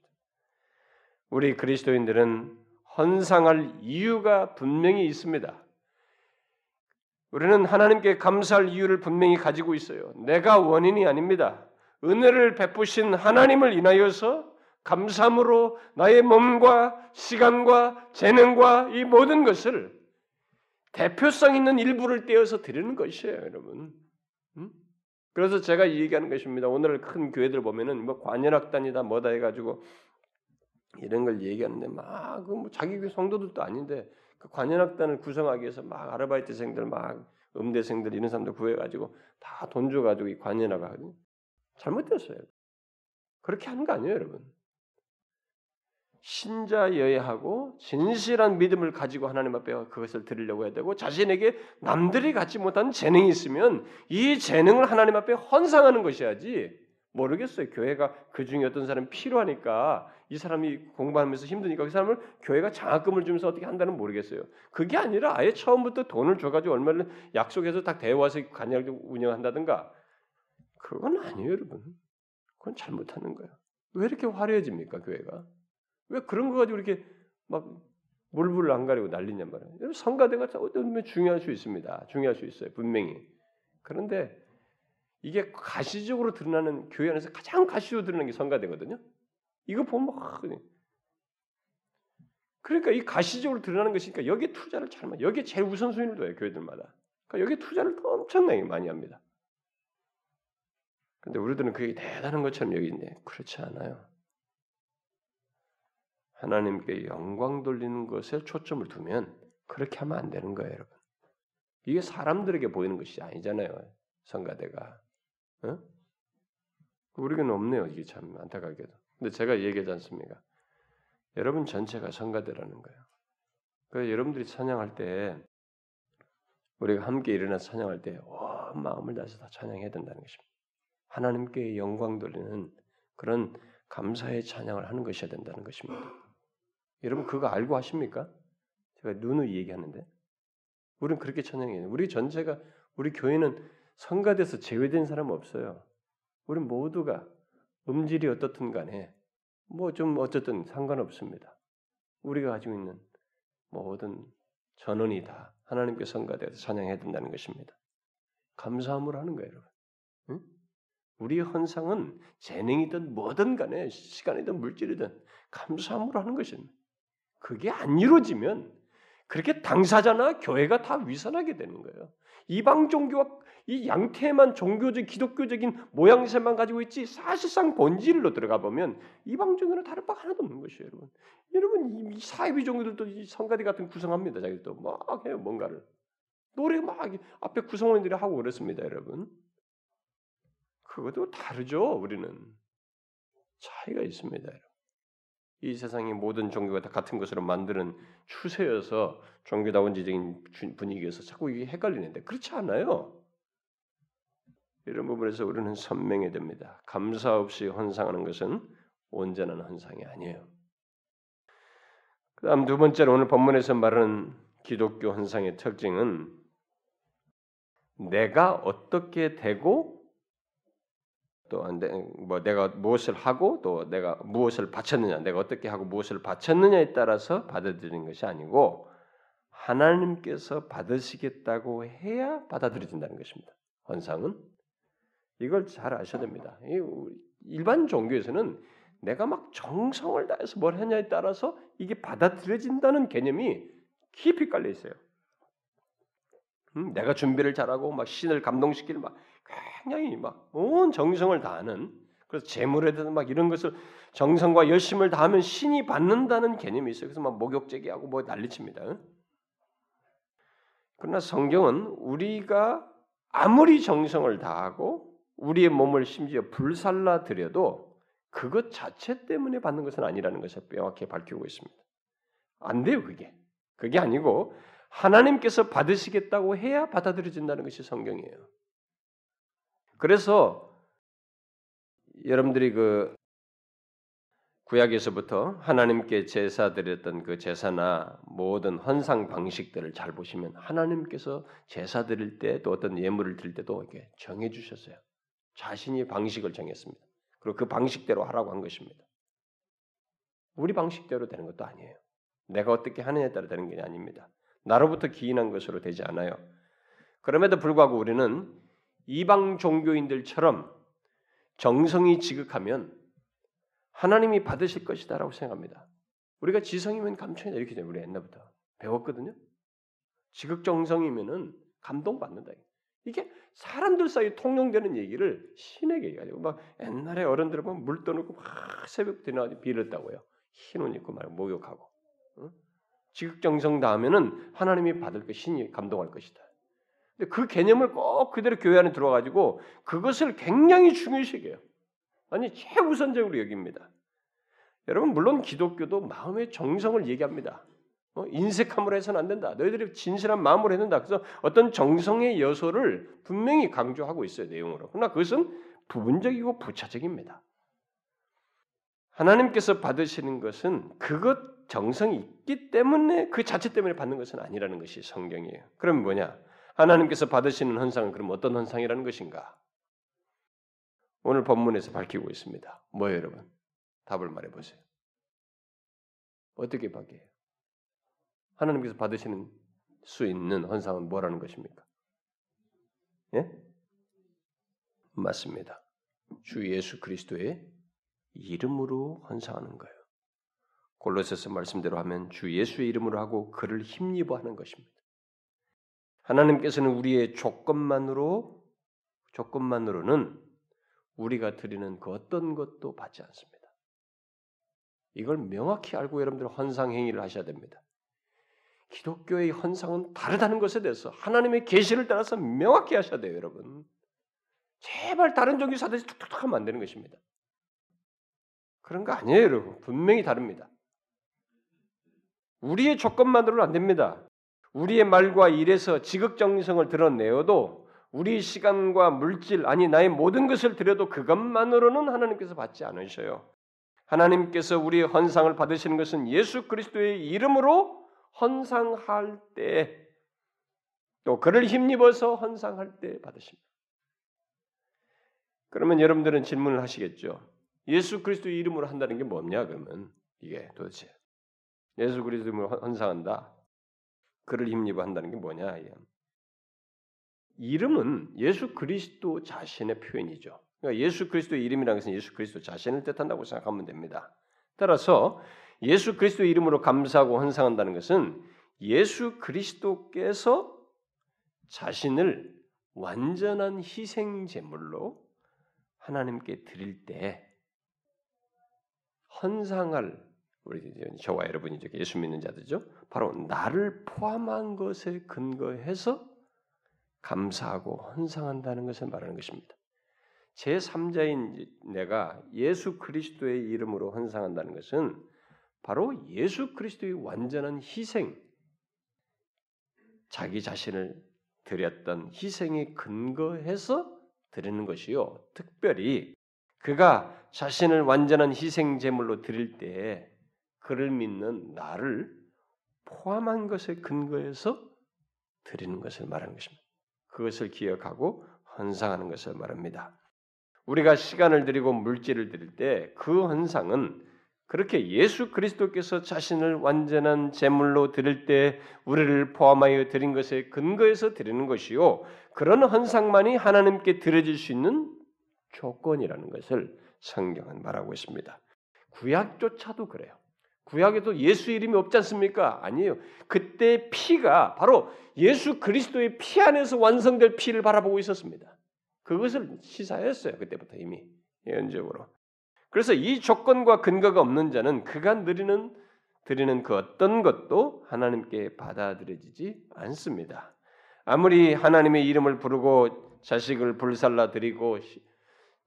Speaker 1: 우리 그리스도인들은 헌상할 이유가 분명히 있습니다. 우리는 하나님께 감사할 이유를 분명히 가지고 있어요. 내가 원인이 아닙니다. 은혜를 베푸신 하나님을 인하여서 감사함으로 나의 몸과 시간과 재능과 이 모든 것을 대표성 있는 일부를 떼어서 드리는 것이에요, 여러분. 그래서 제가 얘기하는 것입니다. 오늘 큰 교회들 보면은 뭐 관현악단이다 뭐다 해가지고 이런 걸 얘기하는데 막 뭐 자기 교회 성도들도 아닌데 그 관현악단을 구성하기 위해서 막 아르바이트생들 막 음대생들 이런 사람들 구해가지고 다 돈 줘가지고 이 관현악 하거든요. 잘못됐어요. 그렇게 하는 거 아니에요, 여러분. 신자여야 하고 진실한 믿음을 가지고 하나님 앞에 그것을 드리려고 해야 되고 자신에게 남들이 갖지 못한 재능이 있으면 이 재능을 하나님 앞에 헌상하는 것이야지 모르겠어요. 교회가 그 중에 어떤 사람이 필요하니까 이 사람이 공부하면서 힘드니까 그 사람을 교회가 장학금을 주면서 어떻게 한다는 모르겠어요. 그게 아니라 아예 처음부터 돈을 줘가지고 얼마를 약속해서 딱 대와서 간략 운영한다든가 그건 아니에요, 여러분. 그건 잘못하는 거예요. 왜 이렇게 화려해집니까, 교회가? 왜 그런 거 가지고 이렇게 막 물불을 안 가리고 난리냔. 여러분 성가대가 어떤 면에 중요할 수 있습니다. 중요할 수 있어요, 분명히. 그런데 이게 가시적으로 드러나는 교회 안에서 가장 가시적으로 드러나는 게 성가대거든요. 이거 보면 막 그러니까 이 가시적으로 드러나는 것이니까 여기에 투자를 잘만 여기에 제일 우선순위를 둬요 교회들마다. 그러니까 여기에 투자를 엄청나게 많이 합니다. 근데 우리들은 그게 대단한 것처럼 여기는데 그렇지 않아요. 하나님께 영광 돌리는 것에 초점을 두면 그렇게 하면 안 되는 거예요, 여러분. 이게 사람들에게 보이는 것이 아니잖아요. 성가대가. 어? 우리에게는 없네요. 이게 참 안타깝게도. 근데 제가 얘기하지 않습니까? 여러분 전체가 성가대라는 거예요. 그래서 여러분들이 찬양할 때 우리가 함께 일어나 찬양할 때온 마음을 다해서 다 찬양해야 된다는 것입니다. 하나님께 영광 돌리는 그런 감사의 찬양을 하는 것이어야 된다는 것입니다. 여러분 그거 알고 하십니까? 제가 누누이 얘기하는데 우리는 그렇게 찬양해요. 우리 전체가 우리 교회는 성가돼서 제외된 사람 없어요. 우리 모두가 음질이 어떻든 간에 뭐 좀 어쨌든 상관없습니다. 우리가 가지고 있는 모든 전원이 다 하나님께 성가되어서 찬양해야 된다는 것입니다. 감사함으로 하는 거예요, 여러분. 응? 우리의 헌상은 재능이든 뭐든 간에 시간이든 물질이든 감사함으로 하는 것입니다. 그게 안 이루어지면 그렇게 당사자나 교회가 다 위선하게 되는 거예요. 이방 종교와 이 양태만 종교적 기독교적인 모양새만 가지고 있지 사실상 본질로 들어가 보면 이방 종교는 다를 바 하나도 없는 것이에요, 여러분. 여러분 이 사이비 종교들도 이 성가대 같은 구성합니다. 자기도 막 해요 뭔가를 노래 막 앞에 구성원들이 하고 그렇습니다, 여러분. 그것도 다르죠, 우리는 차이가 있습니다, 여러분. 이 세상의 모든 종교가 다 같은 것으로 만드는 추세여서 종교다원지적인 분위기에서 자꾸 이게 헷갈리는데 그렇지 않아요. 이런 부분에서 우리는 선명해야 됩니다. 감사 없이 헌상하는 것은 온전한 헌상이 아니에요. 그다음 두 번째로 오늘 본문에서 말하는 기독교 헌상의 특징은 내가 어떻게 되고 또뭐 내가 무엇을 하고 또 내가 무엇을 바쳤느냐, 내가 어떻게 하고 무엇을 바쳤느냐에 따라서 받아들이는 것이 아니고 하나님께서 받으시겠다고 해야 받아들여진다는 것입니다. 헌상은 이걸 잘 아셔야 됩니다. 일반 종교에서는 내가 막 정성을 다해서 뭘 했냐에 따라서 이게 받아들여진다는 개념이 깊이 깔려 있어요. 음, 내가 준비를 잘하고 막 신을 감동시킬 막 굉장히 막 온 정성을 다하는 그래서 재물에든 막 이런 것을 정성과 열심을 다하면 신이 받는다는 개념이 있어요. 그래서 막 목욕제기하고 뭐 난리칩니다. 그러나 성경은 우리가 아무리 정성을 다하고 우리의 몸을 심지어 불살라 드려도 그것 자체 때문에 받는 것은 아니라는 것을 명확히 밝히고 있습니다. 안 돼요, 그게. 그게 아니고 하나님께서 받으시겠다고 해야 받아들여진다는 것이 성경이에요. 그래서 여러분들이 그 구약에서부터 하나님께 제사 드렸던 그 제사나 모든 헌상 방식들을 잘 보시면 하나님께서 제사 드릴 때 또 어떤 예물을 드릴 때도 이렇게 정해 주셨어요. 자신이 방식을 정했습니다. 그리고 그 방식대로 하라고 한 것입니다. 우리 방식대로 되는 것도 아니에요. 내가 어떻게 하느냐에 따라 되는 게 아닙니다. 나로부터 기인한 것으로 되지 않아요. 그럼에도 불구하고 우리는 이방 종교인들처럼 정성이 지극하면 하나님이 받으실 것이다라고 생각합니다. 우리가 지성이면 감천이다 이렇게 돼 우리 옛날부터 배웠거든요. 지극정성이면은 감동받는다. 이게 사람들 사이 통용되는 얘기를 신에게 얘기하죠. 막 옛날에 어른들 보면 물 떠놓고 막 새벽부터 일어나 빌었다고요. 흰 옷 입고 말 목욕하고. 응? 지극정성 다음에는 하나님이 받을 것, 신이 감동할 것이다. 근데 그 개념을 꼭 그대로 교회 안에 들어가지고 그것을 굉장히 중요시 여겨요. 아니 최우선적으로 여깁니다. 여러분 물론 기독교도 마음의 정성을 얘기합니다. 어, 인색함으로 해서는 안 된다. 너희들이 진실한 마음으로 해야 된다. 그래서 어떤 정성의 요소를 분명히 강조하고 있어요 내용으로. 그러나 그것은 부분적이고 부차적입니다. 하나님께서 받으시는 것은 그것 정성이 있기 때문에 그 자체 때문에 받는 것은 아니라는 것이 성경이에요. 그럼 뭐냐? 하나님께서 받으시는 헌상은 그럼 어떤 헌상이라는 것인가? 오늘 본문에서 밝히고 있습니다. 뭐예요, 여러분? 답을 말해 보세요. 어떻게 바뀌어요? 하나님께서 받으시는 수 있는 헌상은 뭐라는 것입니까? 예? 맞습니다. 주 예수 그리스도의 이름으로 헌상하는 거예요. 골로새서 말씀대로 하면 주 예수의 이름으로 하고 그를 힘입어 하는 것입니다. 하나님께서는 우리의 조건만으로 조건만으로는 우리가 드리는 그 어떤 것도 받지 않습니다. 이걸 명확히 알고 여러분들 헌상 행위를 하셔야 됩니다. 기독교의 헌상은 다르다는 것에 대해서 하나님의 계시를 따라서 명확히 하셔야 돼요, 여러분. 제발 다른 종교 사듯이 툭툭툭 하면 안 되는 것입니다. 그런 거 아니에요, 여러분. 분명히 다릅니다. 우리의 조건만으로는 안 됩니다. 우리의 말과 일에서 지극정성을 드러내어도 우리 시간과 물질 아니 나의 모든 것을 드려도 그것만으로는 하나님께서 받지 않으셔요. 하나님께서 우리의 헌상을 받으시는 것은 예수 그리스도의 이름으로 헌상할 때 또 그를 힘입어서 헌상할 때 받으십니다. 그러면 여러분들은 질문을 하시겠죠. 예수 그리스도의 이름으로 한다는 게 뭐냐 그러면 이게 도대체 예수 그리스도를 헌상한다. 그를 힘입어 한다는 게 뭐냐? 이름은 예수 그리스도 자신의 표현이죠. 그러니까 예수 그리스도의 이름이라는 것은 예수 그리스도 자신을 뜻한다고 생각하면 됩니다. 따라서 예수 그리스도 이름으로 감사하고 헌상한다는 것은 예수 그리스도께서 자신을 완전한 희생 제물로 하나님께 드릴 때 헌상할 우리 저와 여러분이 예수 믿는 자들죠. 바로 나를 포함한 것에 근거해서 감사하고 헌상한다는 것을 말하는 것입니다. 제 3자인 내가 예수 그리스도의 이름으로 헌상한다는 것은 바로 예수 그리스도의 완전한 희생, 자기 자신을 드렸던 희생에 근거해서 드리는 것이요. 특별히 그가 자신을 완전한 희생 제물로 드릴 때 그를 믿는 나를 포함한 것에 근거해서 드리는 것을 말하는 것입니다. 그것을 기억하고 헌상하는 것을 말합니다. 우리가 시간을 드리고 물질을 드릴 때 그 헌상은 그렇게 예수 그리스도께서 자신을 완전한 제물로 드릴 때 우리를 포함하여 드린 것에 근거해서 드리는 것이요 그런 헌상만이 하나님께 드려질 수 있는 조건이라는 것을 성경은 말하고 있습니다. 구약조차도 그래요. 구약에도 예수 이름이 없지 않습니까? 아니에요. 그때 피가 바로 예수 그리스도의 피 안에서 완성될 피를 바라보고 있었습니다. 그것을 시사했어요. 그때부터 이미 예언적으로. 그래서 이 조건과 근거가 없는 자는 그가 드리는 드리는 그 어떤 것도 하나님께 받아들여지지 않습니다. 아무리 하나님의 이름을 부르고 자식을 불살라 드리고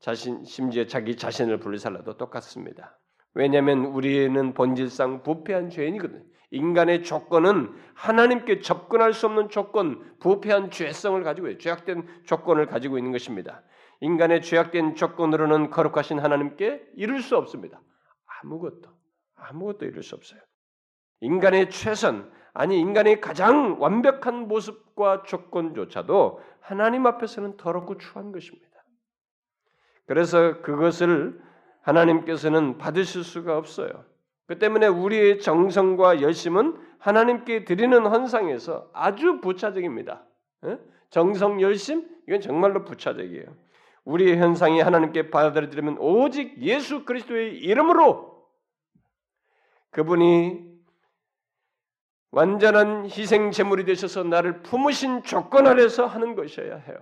Speaker 1: 자신 심지어 자기 자신을 불살라도 똑같습니다. 왜냐하면 우리는 본질상 부패한 죄인이거든요. 인간의 조건은 하나님께 접근할 수 없는 조건, 부패한 죄성을 가지고 있어요. 죄악된 조건을 가지고 있는 것입니다. 인간의 죄악된 조건으로는 거룩하신 하나님께 이룰 수 없습니다. 아무것도 아무것도 이룰 수 없어요. 인간의 최선 아니 인간의 가장 완벽한 모습과 조건조차도 하나님 앞에서는 더럽고 추한 것입니다. 그래서 그것을 하나님께서는 받으실 수가 없어요. 그 때문에 우리의 정성과 열심은 하나님께 드리는 헌상에서 아주 부차적입니다. 예? 정성 열심 이건 정말로 부차적이에요. 우리의 현상이 하나님께 받아들여지면 오직 예수 그리스도의 이름으로 그분이 완전한 희생 제물이 되셔서 나를 품으신 조건 아래서 하는 것이어야 해요.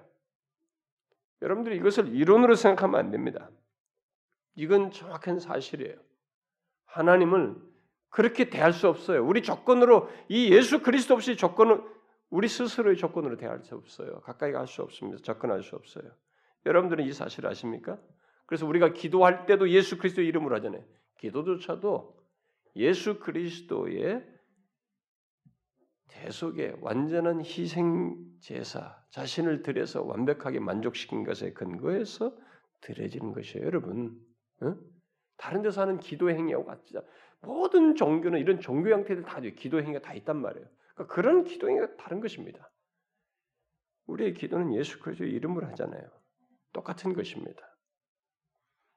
Speaker 1: 여러분들이 이것을 이론으로 생각하면 안 됩니다. 이건 정확한 사실이에요. 하나님을 그렇게 대할 수 없어요. 우리 조건으로 이 예수 그리스도 없이 조건을 우리 스스로의 조건으로 대할 수 없어요. 가까이 갈 수 없습니다. 접근할 수 없어요. 여러분들은 이 사실을 아십니까? 그래서 우리가 기도할 때도 예수 그리스도 이름으로 하잖아요. 기도조차도 예수 그리스도의 대속의 완전한 희생 제사, 자신을 들여서 완벽하게 만족시킨 것에 근거해서 드려지는 것이에요, 여러분. 어? 다른 데서 하는 기도 행위하고 같지 모든 종교는 이런 종교 형태들 다 기도 행위가 다 있단 말이에요. 그러니까 그런 기도 행위가 다른 것입니다. 우리의 기도는 예수 그리스도의 이름으로 하잖아요. 똑같은 것입니다.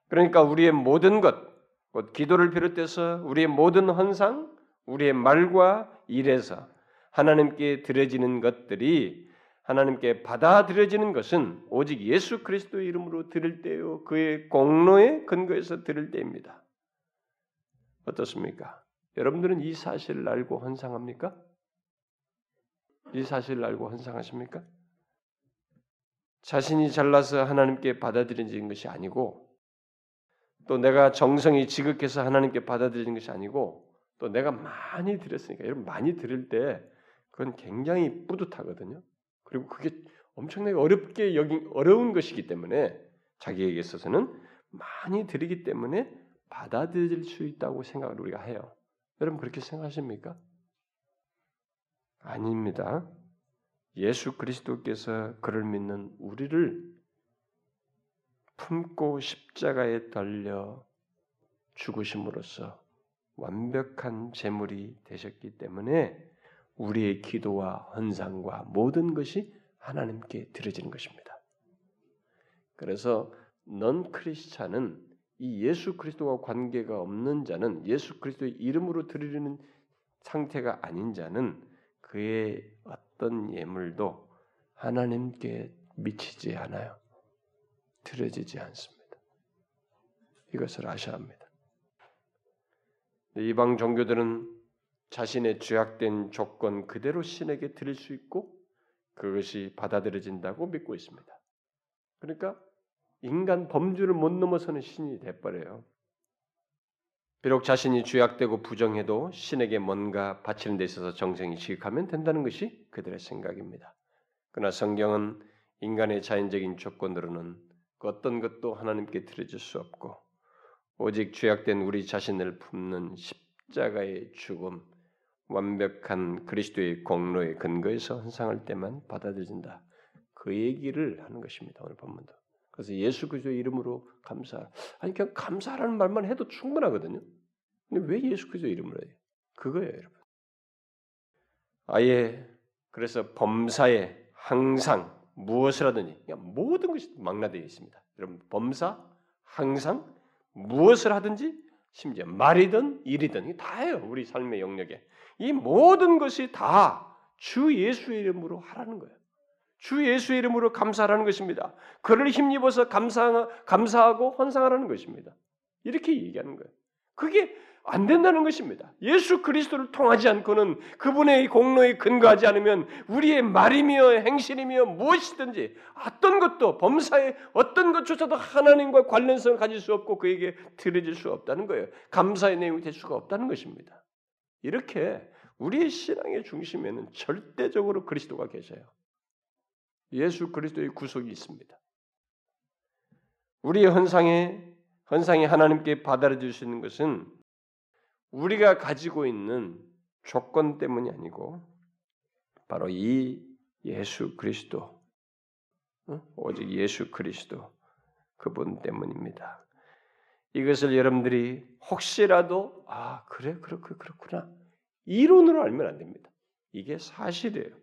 Speaker 1: 그러니까 우리의 모든 것, 곧 기도를 비롯해서 우리의 모든 헌상, 우리의 말과 일에서 하나님께 드려지는 것들이 하나님께 받아들여지는 것은 오직 예수 그리스도의 이름으로 드릴 때요 그의 공로에 근거해서 드릴 때입니다. 어떻습니까? 여러분들은 이 사실을 알고 헌상합니까? 이 사실을 알고 헌상하십니까? 자신이 잘나서 하나님께 받아들여지는 것이 아니고 또 내가 정성이 지극해서 하나님께 받아들이는 것이 아니고 또 내가 많이 드렸으니까 여러분 많이 드릴 때 그건 굉장히 뿌듯하거든요. 그리고 그게 엄청나게 어렵게 여기 어려운 것이기 때문에 자기에게 있어서는 많이 드리기 때문에 받아들일 수 있다고 생각을 우리가 해요. 여러분 그렇게 생각하십니까? 아닙니다. 예수 그리스도께서 그를 믿는 우리를 품고 십자가에 달려 죽으심으로써 완벽한 제물이 되셨기 때문에 우리의 기도와 헌상과 모든 것이 하나님께 드려지는 것입니다. 그래서 넌 크리스찬은 이 예수 그리스도와 관계가 없는 자는 예수 그리스도의 이름으로 드리는 상태가 아닌 자는 그의 어떤 예물도 하나님께 미치지 않아요. 드려지지 않습니다. 이것을 아셔야 합니다. 이방 종교들은 자신의 죄악된 조건 그대로 신에게 드릴 수 있고 그것이 받아들여진다고 믿고 있습니다. 그러니까 인간 범주를 못 넘어서는 신이 돼버려요. 비록 자신이 죄악되고 부정해도 신에게 뭔가 바치는 데 있어서 정성이 지극하면 된다는 것이 그들의 생각입니다. 그러나 성경은 인간의 자연적인 조건으로는 그 어떤 것도 하나님께 드려줄 수 없고 오직 죄악된 우리 자신을 품는 십자가의 죽음, 완벽한 그리스도의 공로에 근거해서 헌상할 때만 받아들여진다. 그 얘기를 하는 것입니다. 오늘 본문도. 그래서 예수 그리스도의 이름으로 감사. 아니 그냥 감사라는 말만 해도 충분하거든요. 근데 왜 예수 그리스도 이름으로 해요? 그거예요, 여러분. 아예 그래서 범사에 항상 무엇을 하든지 모든 것이 망라되어 있습니다. 여러분 범사 항상 무엇을 하든지 심지어 말이든 일이든 다 해요. 우리 삶의 영역에. 이 모든 것이 다 주 예수의 이름으로 하라는 거예요. 주 예수의 이름으로 감사하라는 것입니다. 그를 힘입어서 감사, 감사하고 헌상하라는 것입니다. 이렇게 얘기하는 거예요. 그게 안 된다는 것입니다. 예수 그리스도를 통하지 않고는 그분의 공로에 근거하지 않으면 우리의 말이며 행실이며 무엇이든지 어떤 것도 범사의 어떤 것조차도 하나님과 관련성을 가질 수 없고 그에게 드려질 수 없다는 거예요. 감사의 내용이 될 수가 없다는 것입니다. 이렇게 우리의 신앙의 중심에는 절대적으로 그리스도가 계셔요. 예수 그리스도의 구속이 있습니다. 우리의 헌상에 헌상이 하나님께 받아들일 수 있는 것은 우리가 가지고 있는 조건 때문이 아니고 바로 이 예수 그리스도 오직 예수 그리스도 그분 때문입니다. 이것을 여러분들이 혹시라도 아 그래 그렇고 그렇구나 이론으로 알면 안 됩니다. 이게 사실이에요.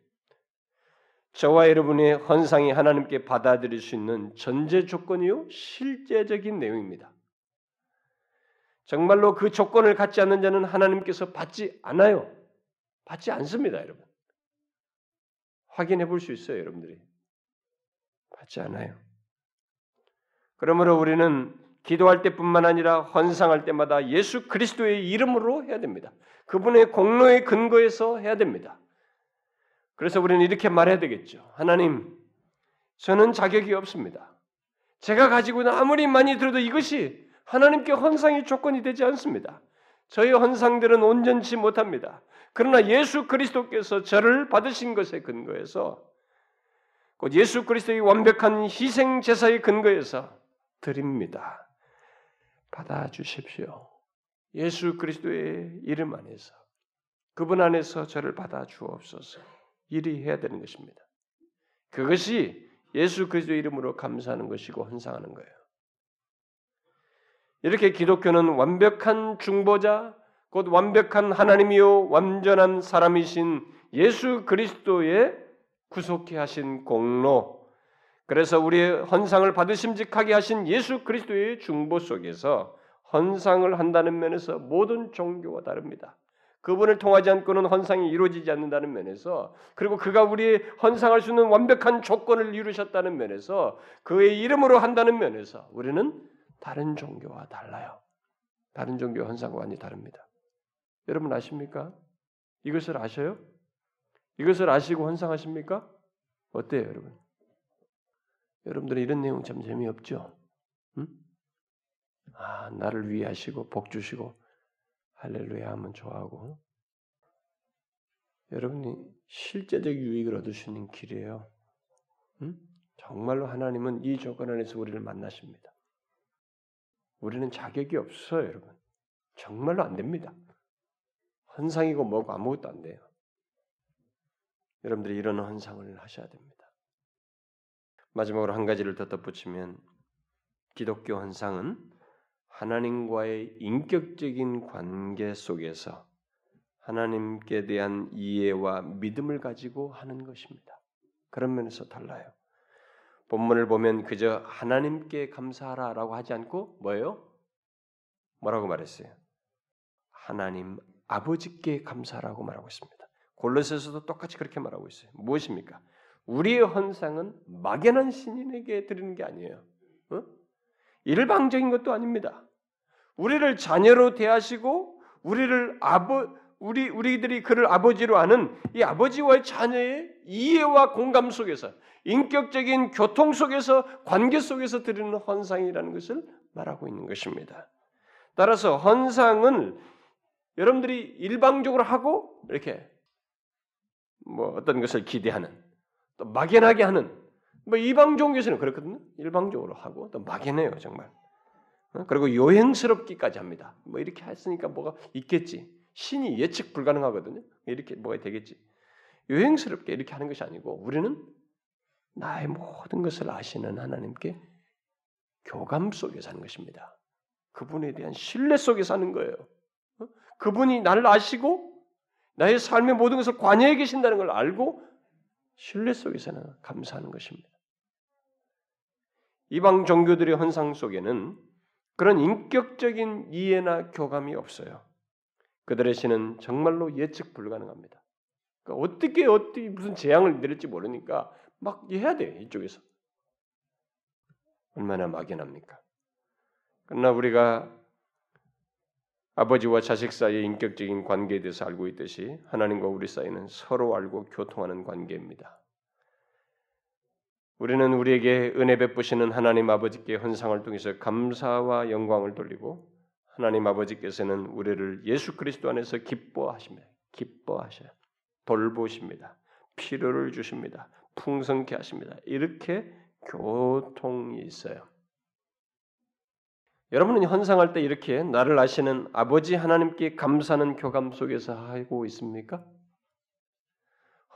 Speaker 1: 저와 여러분의 헌상이 하나님께 받아들일 수 있는 전제 조건이요 실제적인 내용입니다. 정말로 그 조건을 갖지 않는 자는 하나님께서 받지 않아요. 받지 않습니다, 여러분. 확인해 볼 수 있어요, 여러분들이. 받지 않아요. 그러므로 우리는 기도할 때뿐만 아니라 헌상할 때마다 예수 그리스도의 이름으로 해야 됩니다. 그분의 공로의 근거에서 해야 됩니다. 그래서 우리는 이렇게 말해야 되겠죠. 하나님, 저는 자격이 없습니다. 제가 가지고 있는 아무리 많이 들어도 이것이 하나님께 헌상의 조건이 되지 않습니다. 저희 헌상들은 온전치 못합니다. 그러나 예수 그리스도께서 저를 받으신 것에 근거해서 곧 예수 그리스도의 완벽한 희생 제사의 근거에서 드립니다. 받아 주십시오. 예수 그리스도의 이름 안에서 그분 안에서 저를 받아 주옵소서. 일이 해야 되는 것입니다. 그것이 예수 그리스도의 이름으로 감사하는 것이고 헌상하는 거예요. 이렇게 기독교는 완벽한 중보자, 곧 완벽한 하나님이요 완전한 사람이신 예수 그리스도의 구속해 하신 공로, 그래서 우리의 헌상을 받으심직하게 하신 예수 그리스도의 중보 속에서 헌상을 한다는 면에서 모든 종교와 다릅니다. 그분을 통하지 않고는 헌상이 이루어지지 않는다는 면에서 그리고 그가 우리의 헌상할 수 있는 완벽한 조건을 이루셨다는 면에서 그의 이름으로 한다는 면에서 우리는 다른 종교와 달라요. 다른 종교 헌상과 완전히 다릅니다. 여러분 아십니까? 이것을 아셔요? 이것을 아시고 헌상하십니까? 어때요, 여러분? 여러분들은 이런 내용 참 재미없죠? 응? 아, 나를 위하시고 복 주시고 할렐루야 하면 좋아하고 여러분이 실제적 유익을 얻으시는 길이에요. 응? 정말로 하나님은 이 조건 안에서 우리를 만나십니다. 우리는 자격이 없어요, 여러분. 정말로 안 됩니다. 헌상이고 뭐고 아무것도 안 돼요. 여러분들이 이런 헌상을 하셔야 됩니다. 마지막으로 한 가지를 더 덧붙이면 기독교 헌상은 하나님과의 인격적인 관계 속에서 하나님께 대한 이해와 믿음을 가지고 하는 것입니다. 그런 면에서 달라요. 본문을 보면 그저 하나님께 감사하라라고 하지 않고 뭐예요? 뭐라고 말했어요? 하나님 아버지께 감사라고 말하고 있습니다. 골로새서도 똑같이 그렇게 말하고 있어요. 무엇입니까? 우리의 헌상은 막연한 신인에게 드리는 게 아니에요. 어? 일방적인 것도 아닙니다. 우리를 자녀로 대하시고 우리를 아버 우리 우리들이 그를 아버지로 아는 이 아버지와의 자녀의 이해와 공감 속에서 인격적인 교통 속에서 관계 속에서 드리는 헌상이라는 것을 말하고 있는 것입니다. 따라서 헌상은 여러분들이 일방적으로 하고 이렇게 뭐 어떤 것을 기대하는 또 막연하게 하는 뭐 이방 종교에서는 그렇거든요. 일방적으로 하고 또 막연해요 정말. 어? 그리고 요행스럽기까지 합니다. 뭐 이렇게 했으니까 뭐가 있겠지. 신이 예측 불가능하거든요. 이렇게 뭐가 되겠지. 요행스럽게 이렇게 하는 것이 아니고 우리는 나의 모든 것을 아시는 하나님께 교감 속에 사는 것입니다. 그분에 대한 신뢰 속에 사는 거예요. 어? 그분이 나를 아시고 나의 삶의 모든 것을 관여해 계신다는 걸 알고 신뢰 속에서는 감사하는 것입니다. 이방 종교들의 헌상 속에는 그런 인격적인 이해나 교감이 없어요. 그들의 신은 정말로 예측 불가능합니다. 그러니까 어떻게 어떻게 무슨 재앙을 내릴지 모르니까 막 해야 돼요 이쪽에서 얼마나 막연합니까? 그러나 우리가 아버지와 자식 사이의 인격적인 관계에 대해서 알고 있듯이 하나님과 우리 사이는 서로 알고 교통하는 관계입니다. 우리는 우리에게 은혜 베푸시는 하나님 아버지께 헌상을 통해서 감사와 영광을 돌리고 하나님 아버지께서는 우리를 예수 그리스도 안에서 기뻐하십니다. 기뻐하셔요. 돌보십니다. 필요를 주십니다. 풍성케 하십니다. 이렇게 교통이 있어요. 여러분은 헌상할 때 이렇게 나를 아시는 아버지 하나님께 감사하는 교감 속에서 하고 있습니까?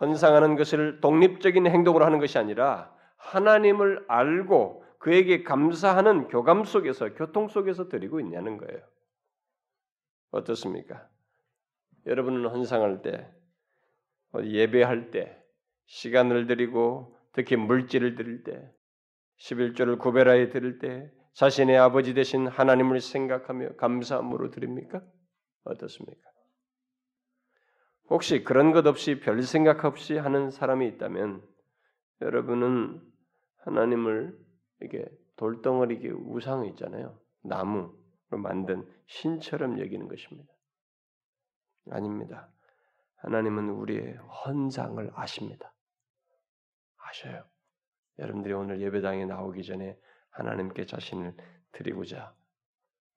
Speaker 1: 헌상하는 것을 독립적인 행동으로 하는 것이 아니라 하나님을 알고 그에게 감사하는 교감 속에서 교통 속에서 드리고 있냐는 거예요. 어떻습니까? 여러분은 헌상할 때 예배할 때 시간을 드리고 특히 물질을 드릴 때 11조를 구별하여 드릴 때 자신의 아버지 되신 하나님을 생각하며 감사함으로 드립니까? 어떻습니까? 혹시 그런 것 없이 별 생각 없이 하는 사람이 있다면 여러분은 하나님을 이게 돌덩어리 우상 있잖아요. 나무로 만든 신처럼 여기는 것입니다. 아닙니다. 하나님은 우리의 헌상을 아십니다. 아셔요. 여러분들이 오늘 예배당에 나오기 전에 하나님께 자신을 드리고자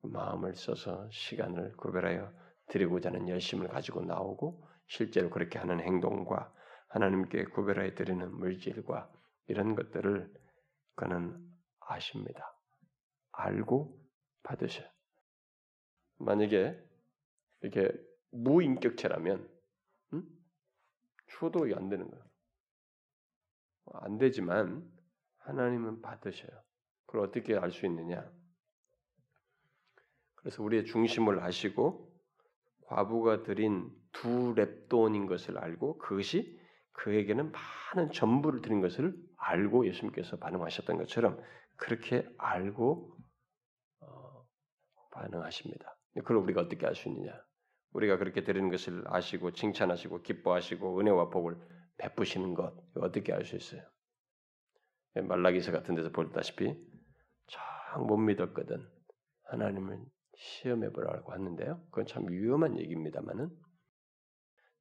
Speaker 1: 마음을 써서 시간을 구별하여 드리고자 하는 열심을 가지고 나오고 실제로 그렇게 하는 행동과 하나님께 구별하여 드리는 물질과 이런 것들을 그는 아십니다. 알고 받으셔. 만약에 이렇게 무인격체라면 음? 추도 안 되는 거예요. 안 되지만 하나님은 받으셔요. 그걸 어떻게 알 수 있느냐? 그래서 우리의 중심을 아시고 과부가 드린 두 랩돈인 것을 알고 그것이 그에게는 많은 전부를 드린 것을 알고 예수님께서 반응하셨던 것처럼 그렇게 알고 어, 반응하십니다. 그걸 우리가 어떻게 알 수 있느냐? 우리가 그렇게 드리는 것을 아시고 칭찬하시고 기뻐하시고 은혜와 복을 베푸시는 것 어떻게 알 수 있어요? 말라기서 같은 데서 볼다시피 참 못 믿었거든 하나님을 시험해 보라고 하는데요. 그건 참 위험한 얘기입니다만은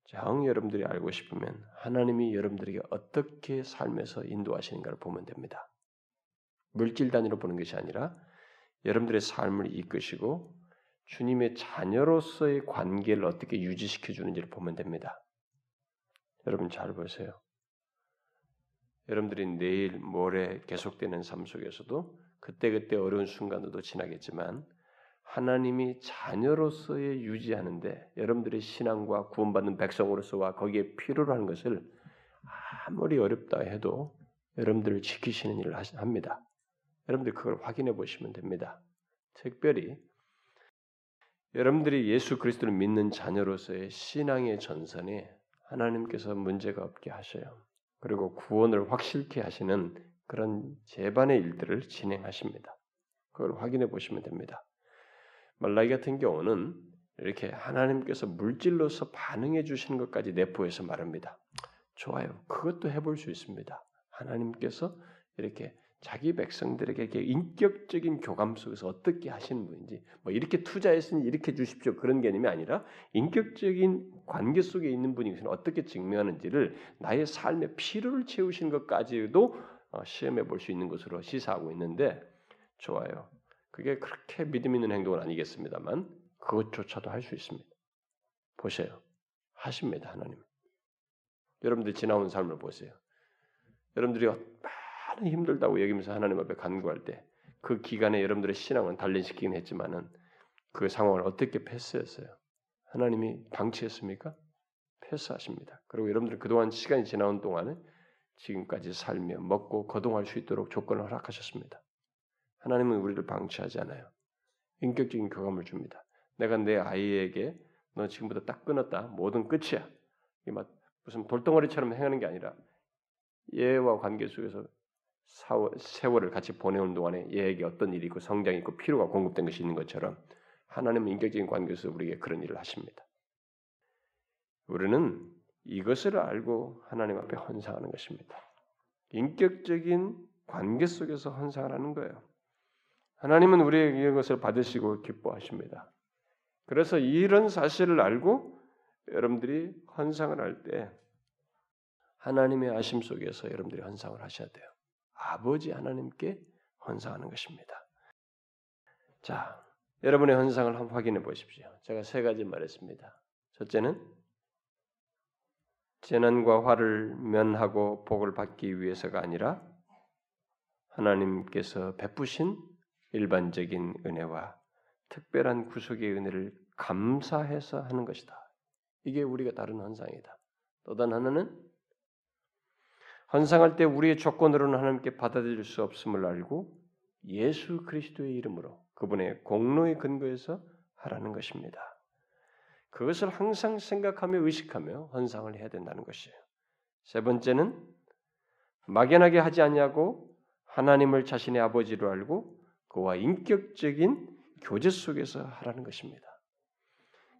Speaker 1: 정 여러분들이 알고 싶으면 하나님이 여러분들에게 어떻게 삶에서 인도하시는가를 보면 됩니다. 물질 단위로 보는 것이 아니라 여러분들의 삶을 이끄시고 주님의 자녀로서의 관계를 어떻게 유지시켜 주는지를 보면 됩니다. 여러분 잘 보세요. 여러분들이 내일 모레 계속되는 삶 속에서도 그때그때 어려운 순간도 지나겠지만 하나님이 자녀로서의 유지하는데 여러분들의 신앙과 구원받는 백성으로서와 거기에 필요로 하는 것을 아무리 어렵다 해도 여러분들을 지키시는 일을 합니다. 여러분들 그걸 확인해 보시면 됩니다. 특별히 여러분들이 예수 그리스도를 믿는 자녀로서의 신앙의 전선에 하나님께서 문제가 없게 하셔요. 그리고 구원을 확실케 하시는 그런 재반의 일들을 진행하십니다. 그걸 확인해 보시면 됩니다. 말라기 같은 경우는 이렇게 하나님께서 물질로서 반응해 주시는 것까지 내포해서 말합니다. 좋아요. 그것도 해볼 수 있습니다. 하나님께서 이렇게 자기 백성들에게 인격적인 교감 속에서 어떻게 하시는 분인지 뭐 이렇게 투자했으니 이렇게 주십시오 그런 개념이 아니라 인격적인 관계 속에 있는 분이 어떻게 증명하는지를 나의 삶의 필요를 채우시는 것까지도 어, 시험해 볼 수 있는 것으로 시사하고 있는데 좋아요. 그게 그렇게 믿음 있는 행동은 아니겠습니다만 그것조차도 할 수 있습니다. 보세요. 하십니다, 하나님. 여러분들 지나온 삶을 보세요. 여러분들이 많은 힘들다고 여기면서 하나님 앞에 간구할 때 그 기간에 여러분들의 신앙은 단련시키긴 했지만은 그 상황을 어떻게 패스했어요? 하나님이 방치했습니까? 패스하십니다. 그리고 여러분들 그동안 시간이 지나온 동안에 지금까지 살며 먹고 거동할 수 있도록 조건을 허락하셨습니다. 하나님은 우리를 방치하지 않아요. 인격적인 교감을 줍니다. 내가 내 아이에게 너 지금부터 딱 끊었다. 모든 끝이야. 이게 막 무슨 돌덩어리처럼 행하는 게 아니라 얘와 관계 속에서 세월을 같이 보내온 동안에 얘에게 어떤 일이 있고 성장이 있고 필요가 공급된 것이 있는 것처럼 하나님은 인격적인 관계에서 우리에게 그런 일을 하십니다. 우리는 이것을 알고 하나님 앞에 헌상하는 것입니다. 인격적인 관계 속에서 헌상을 하는 거예요. 하나님은 우리에게 이것을 받으시고 기뻐하십니다. 그래서 이런 사실을 알고 여러분들이 헌상을 할 때 하나님의 아심 속에서 여러분들이 헌상을 하셔야 돼요. 아버지 하나님께 헌상하는 것입니다. 자, 여러분의 헌상을 한번 확인해 보십시오. 제가 세 가지 말했습니다. 첫째는 재난과 화를 면하고 복을 받기 위해서가 아니라 하나님께서 베푸신 일반적인 은혜와 특별한 구속의 은혜를 감사해서 하는 것이다. 이게 우리가 다른 헌상이다. 또 다른 하나는 헌상할 때 우리의 조건으로는 하나님께 받아들일 수 없음을 알고 예수 그리스도의 이름으로 그분의 공로의 근거에서 하라는 것입니다. 그것을 항상 생각하며 의식하며 헌상을 해야 된다는 것이에요. 세 번째는 막연하게 하지 않냐고 하나님을 자신의 아버지로 알고 그와 인격적인 교제 속에서 하라는 것입니다.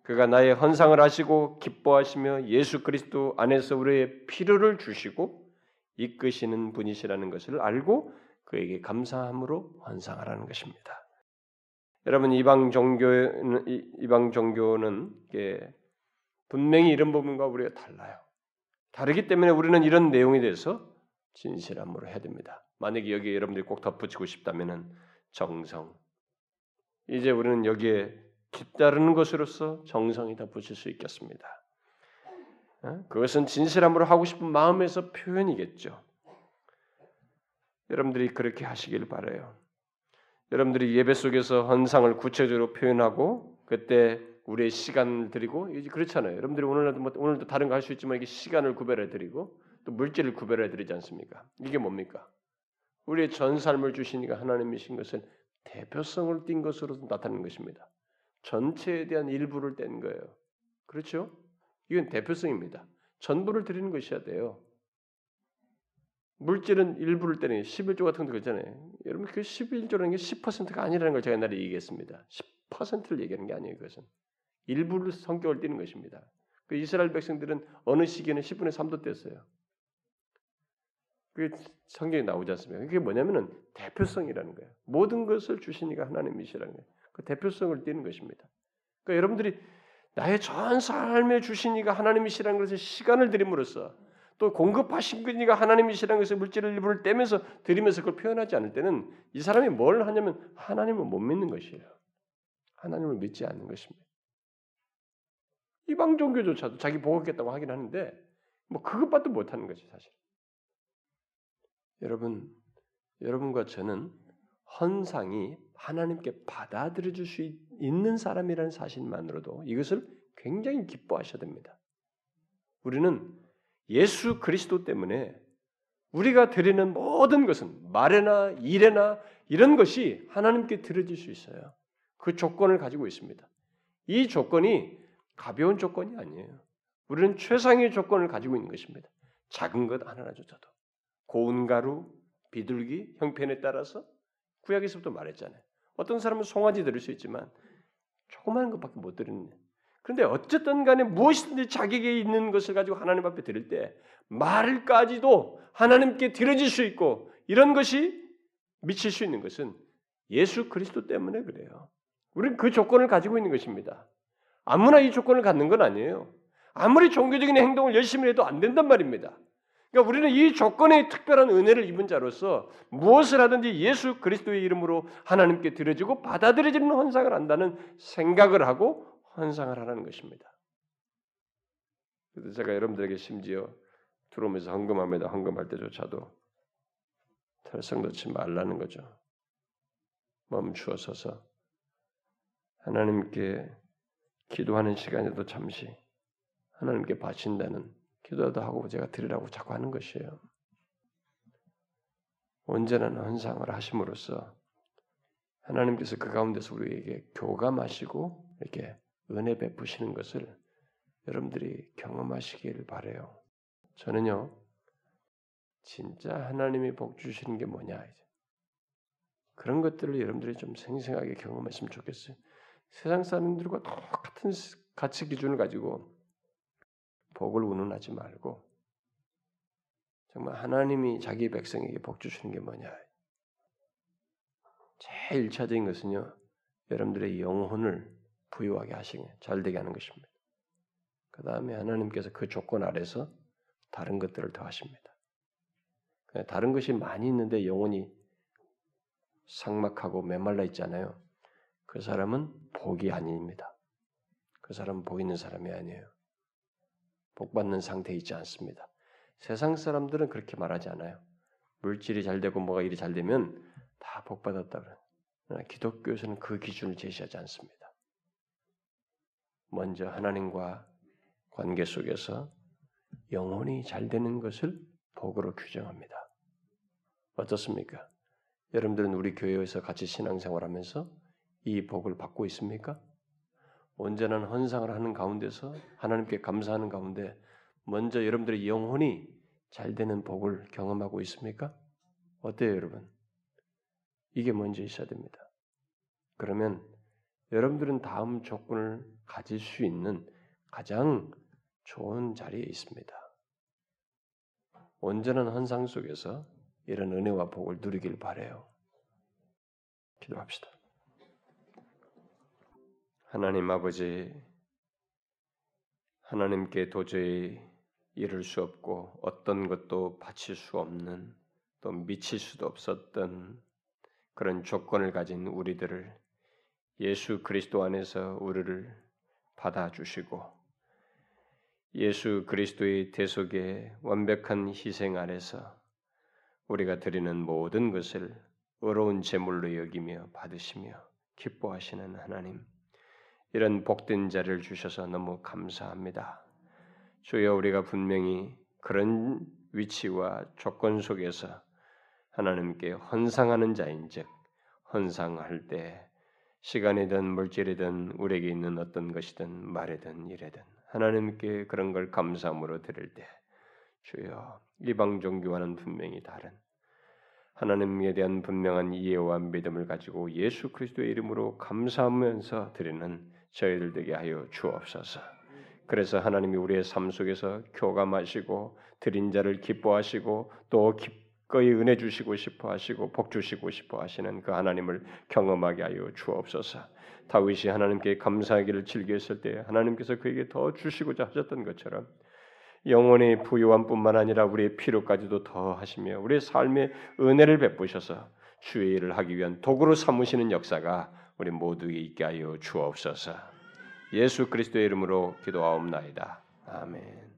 Speaker 1: 그가 나의 헌상을 하시고 기뻐하시며 예수 그리스도 안에서 우리의 필요를 주시고 이끄시는 분이시라는 것을 알고 그에게 감사함으로 헌상하라는 것입니다. 여러분 이방 종교 이방 종교는 분명히 이런 부분과 우리가 달라요. 다르기 때문에 우리는 이런 내용에 대해서 진실함으로 해야 됩니다. 만약에 여기 여러분들이 꼭 덧붙이고 싶다면은 정성. 이제 우리는 여기에 뒤따르는 것으로서 정성이 다 붙일 수 있겠습니다. 어? 그것은 진실함으로 하고 싶은 마음에서 표현이겠죠. 여러분들이 그렇게 하시길 바래요. 여러분들이 예배 속에서 헌상을 구체적으로 표현하고 그때 우리의 시간을 드리고 그렇잖아요. 여러분들이 오늘도 뭐, 오늘도 다른 거 할 수 있지만 이게 시간을 구별해 드리고 또 물질을 구별해 드리지 않습니까? 이게 뭡니까? 우리의 전 삶을 주시니까 하나님이신 것을 대표성을 띈 것으로 나타내는 것입니다. 전체에 대한 일부를 뗀 거예요. 그렇죠? 이건 대표성입니다. 전부를 드리는 것이어야 돼요. 물질은 일부를 떼는 11조 같은 거 있잖아요. 여러분 그 11조라는 게 10%가 아니라는 걸 제가 옛날에 얘기했습니다. 10%를 얘기하는 게 아니에요. 그것은 일부를 성격을 띠는 것입니다. 그 이스라엘 백성들은 어느 시기에는 10분의 3도 뗐어요. 그게 성경에 나오지 않습니까? 그게 뭐냐면은 대표성이라는 거예요. 모든 것을 주시니까 하나님이시라는 거예요. 그 대표성을 띠는 것입니다. 그러니까 여러분들이 나의 전 삶에 주시니까 하나님이시라는 것을 시간을 드림으로써 또 공급하신 그니가 하나님이시라는 것을 물질을 일부를 떼면서 드리면서 그걸 표현하지 않을 때는 이 사람이 뭘 하냐면 하나님을 못 믿는 것이에요. 하나님을 믿지 않는 것입니다. 이방 종교조차도 자기 보겠다고 하긴 하는데 뭐 그것밖에 못하는 거지 사실. 여러분, 여러분과 저는 헌상이 하나님께 받아들여질 수 있는 사람이라는 사실만으로도 이것을 굉장히 기뻐하셔야 됩니다. 우리는 예수 그리스도 때문에 우리가 드리는 모든 것은 말에나 일에나 이런 것이 하나님께 드려질 수 있어요. 그 조건을 가지고 있습니다. 이 조건이 가벼운 조건이 아니에요. 우리는 최상의 조건을 가지고 있는 것입니다. 작은 것 하나조차도 고운 가루, 비둘기, 형편에 따라서 구약에서부터 말했잖아요. 어떤 사람은 송아지 드릴 수 있지만 조그마한 것밖에 못 드리는 그런데 어쨌든 간에 무엇이든지 자기에게 있는 것을 가지고 하나님 앞에 드릴 때 말까지도 하나님께 드려질 수 있고 이런 것이 미칠 수 있는 것은 예수 그리스도 때문에 그래요. 우리는 그 조건을 가지고 있는 것입니다. 아무나 이 조건을 갖는 건 아니에요. 아무리 종교적인 행동을 열심히 해도 안 된단 말입니다. 그러니까 우리는 이 조건의 특별한 은혜를 입은 자로서 무엇을 하든지 예수 그리스도의 이름으로 하나님께 드려지고 받아들여지는 헌상을 한다는 생각을 하고 환상을 하라는 것입니다. 그래서 제가 여러분들에게 심지어 들어오면서 헌금합니다. 헌금할 때조차도 털성 넣지 말라는 거죠. 멈추어 서서 하나님께 기도하는 시간에도 잠시 하나님께 바친다는 기도도 하고 제가 드리라고 자꾸 하는 것이에요. 언제나 헌상을 하심으로써 하나님께서 그 가운데서 우리에게 교감하시고 이렇게 은혜 베푸시는 것을 여러분들이 경험하시기를 바래요. 저는요, 진짜 하나님이 복 주시는 게 뭐냐 이제 그런 것들을 여러분들이 좀 생생하게 경험했으면 좋겠어요. 세상 사람들과 똑같은 가치 기준을 가지고 복을 운운하지 말고 정말 하나님이 자기 백성에게 복 주시는 게 뭐냐? 제일 일차적인 것은요, 여러분들의 영혼을 부유하게 하시게 잘 되게 하는 것입니다. 그 다음에 하나님께서 그 조건 아래서 다른 것들을 더하십니다. 다른 것이 많이 있는데 영혼이 상막하고 메말라 있잖아요. 그 사람은 복이 아닙니다. 그 사람은 복 있는 사람이 아니에요. 복 받는 상태에 있지 않습니다. 세상 사람들은 그렇게 말하지 않아요. 물질이 잘 되고 뭐가 일이 잘 되면 다 복 받았다 그래. 기독교에서는 그 기준을 제시하지 않습니다. 먼저 하나님과 관계 속에서 영혼이 잘 되는 것을 복으로 규정합니다. 어떻습니까? 여러분들은 우리 교회에서 같이 신앙생활 하면서 이 복을 받고 있습니까? 언제나 헌상을 하는 가운데서 하나님께 감사하는 가운데 먼저 여러분들의 영혼이 잘 되는 복을 경험하고 있습니까? 어때요, 여러분? 이게 먼저 있어야 됩니다. 그러면 여러분들은 다음 조건을 가질 수 있는 가장 좋은 자리에 있습니다. 온전한 헌상 속에서 이런 은혜와 복을 누리길 바래요. 기도합시다. 하나님 아버지, 하나님께 도저히 이룰 수 없고 어떤 것도 바칠 수 없는 또 미칠 수도 없었던 그런 조건을 가진 우리들을 예수 그리스도 안에서 우리를 받아주시고 예수 그리스도의 대속의 완벽한 희생 아래서 우리가 드리는 모든 것을 의로운 제물로 여기며 받으시며 기뻐하시는 하나님, 이런 복된 자를 주셔서 너무 감사합니다. 주여 우리가 분명히 그런 위치와 조건 속에서 하나님께 헌상하는 자인즉 헌상할 때 시간이든 물질이든 우리에게 있는 어떤 것이든 말이든 일이든 하나님께 그런 걸 감사함으로 드릴 때 주여 이방 종교와는 분명히 다른 하나님에 대한 분명한 이해와 믿음을 가지고 예수 그리스도의 이름으로 감사하면서 드리는 저희들 되게 하여 주옵소서. 그래서 하나님이 우리의 삶 속에서 교감하시고 드린 자를 기뻐하시고 또 기 꺼이 은혜 주시고 싶어 하시고 복 주시고 싶어 하시는 그 하나님을 경험하게 하여 주옵소서. 다윗이 하나님께 감사하기를 즐겼을 때 하나님께서 그에게 더 주시고자 하셨던 것처럼 영원히 부유함뿐만 아니라 우리의 필요까지도 더 하시며 우리의 삶에 은혜를 베푸셔서 주의 일을 하기 위한 도구로 삼으시는 역사가 우리 모두에게 있게 하여 주옵소서. 예수 그리스도의 이름으로 기도하옵나이다. 아멘.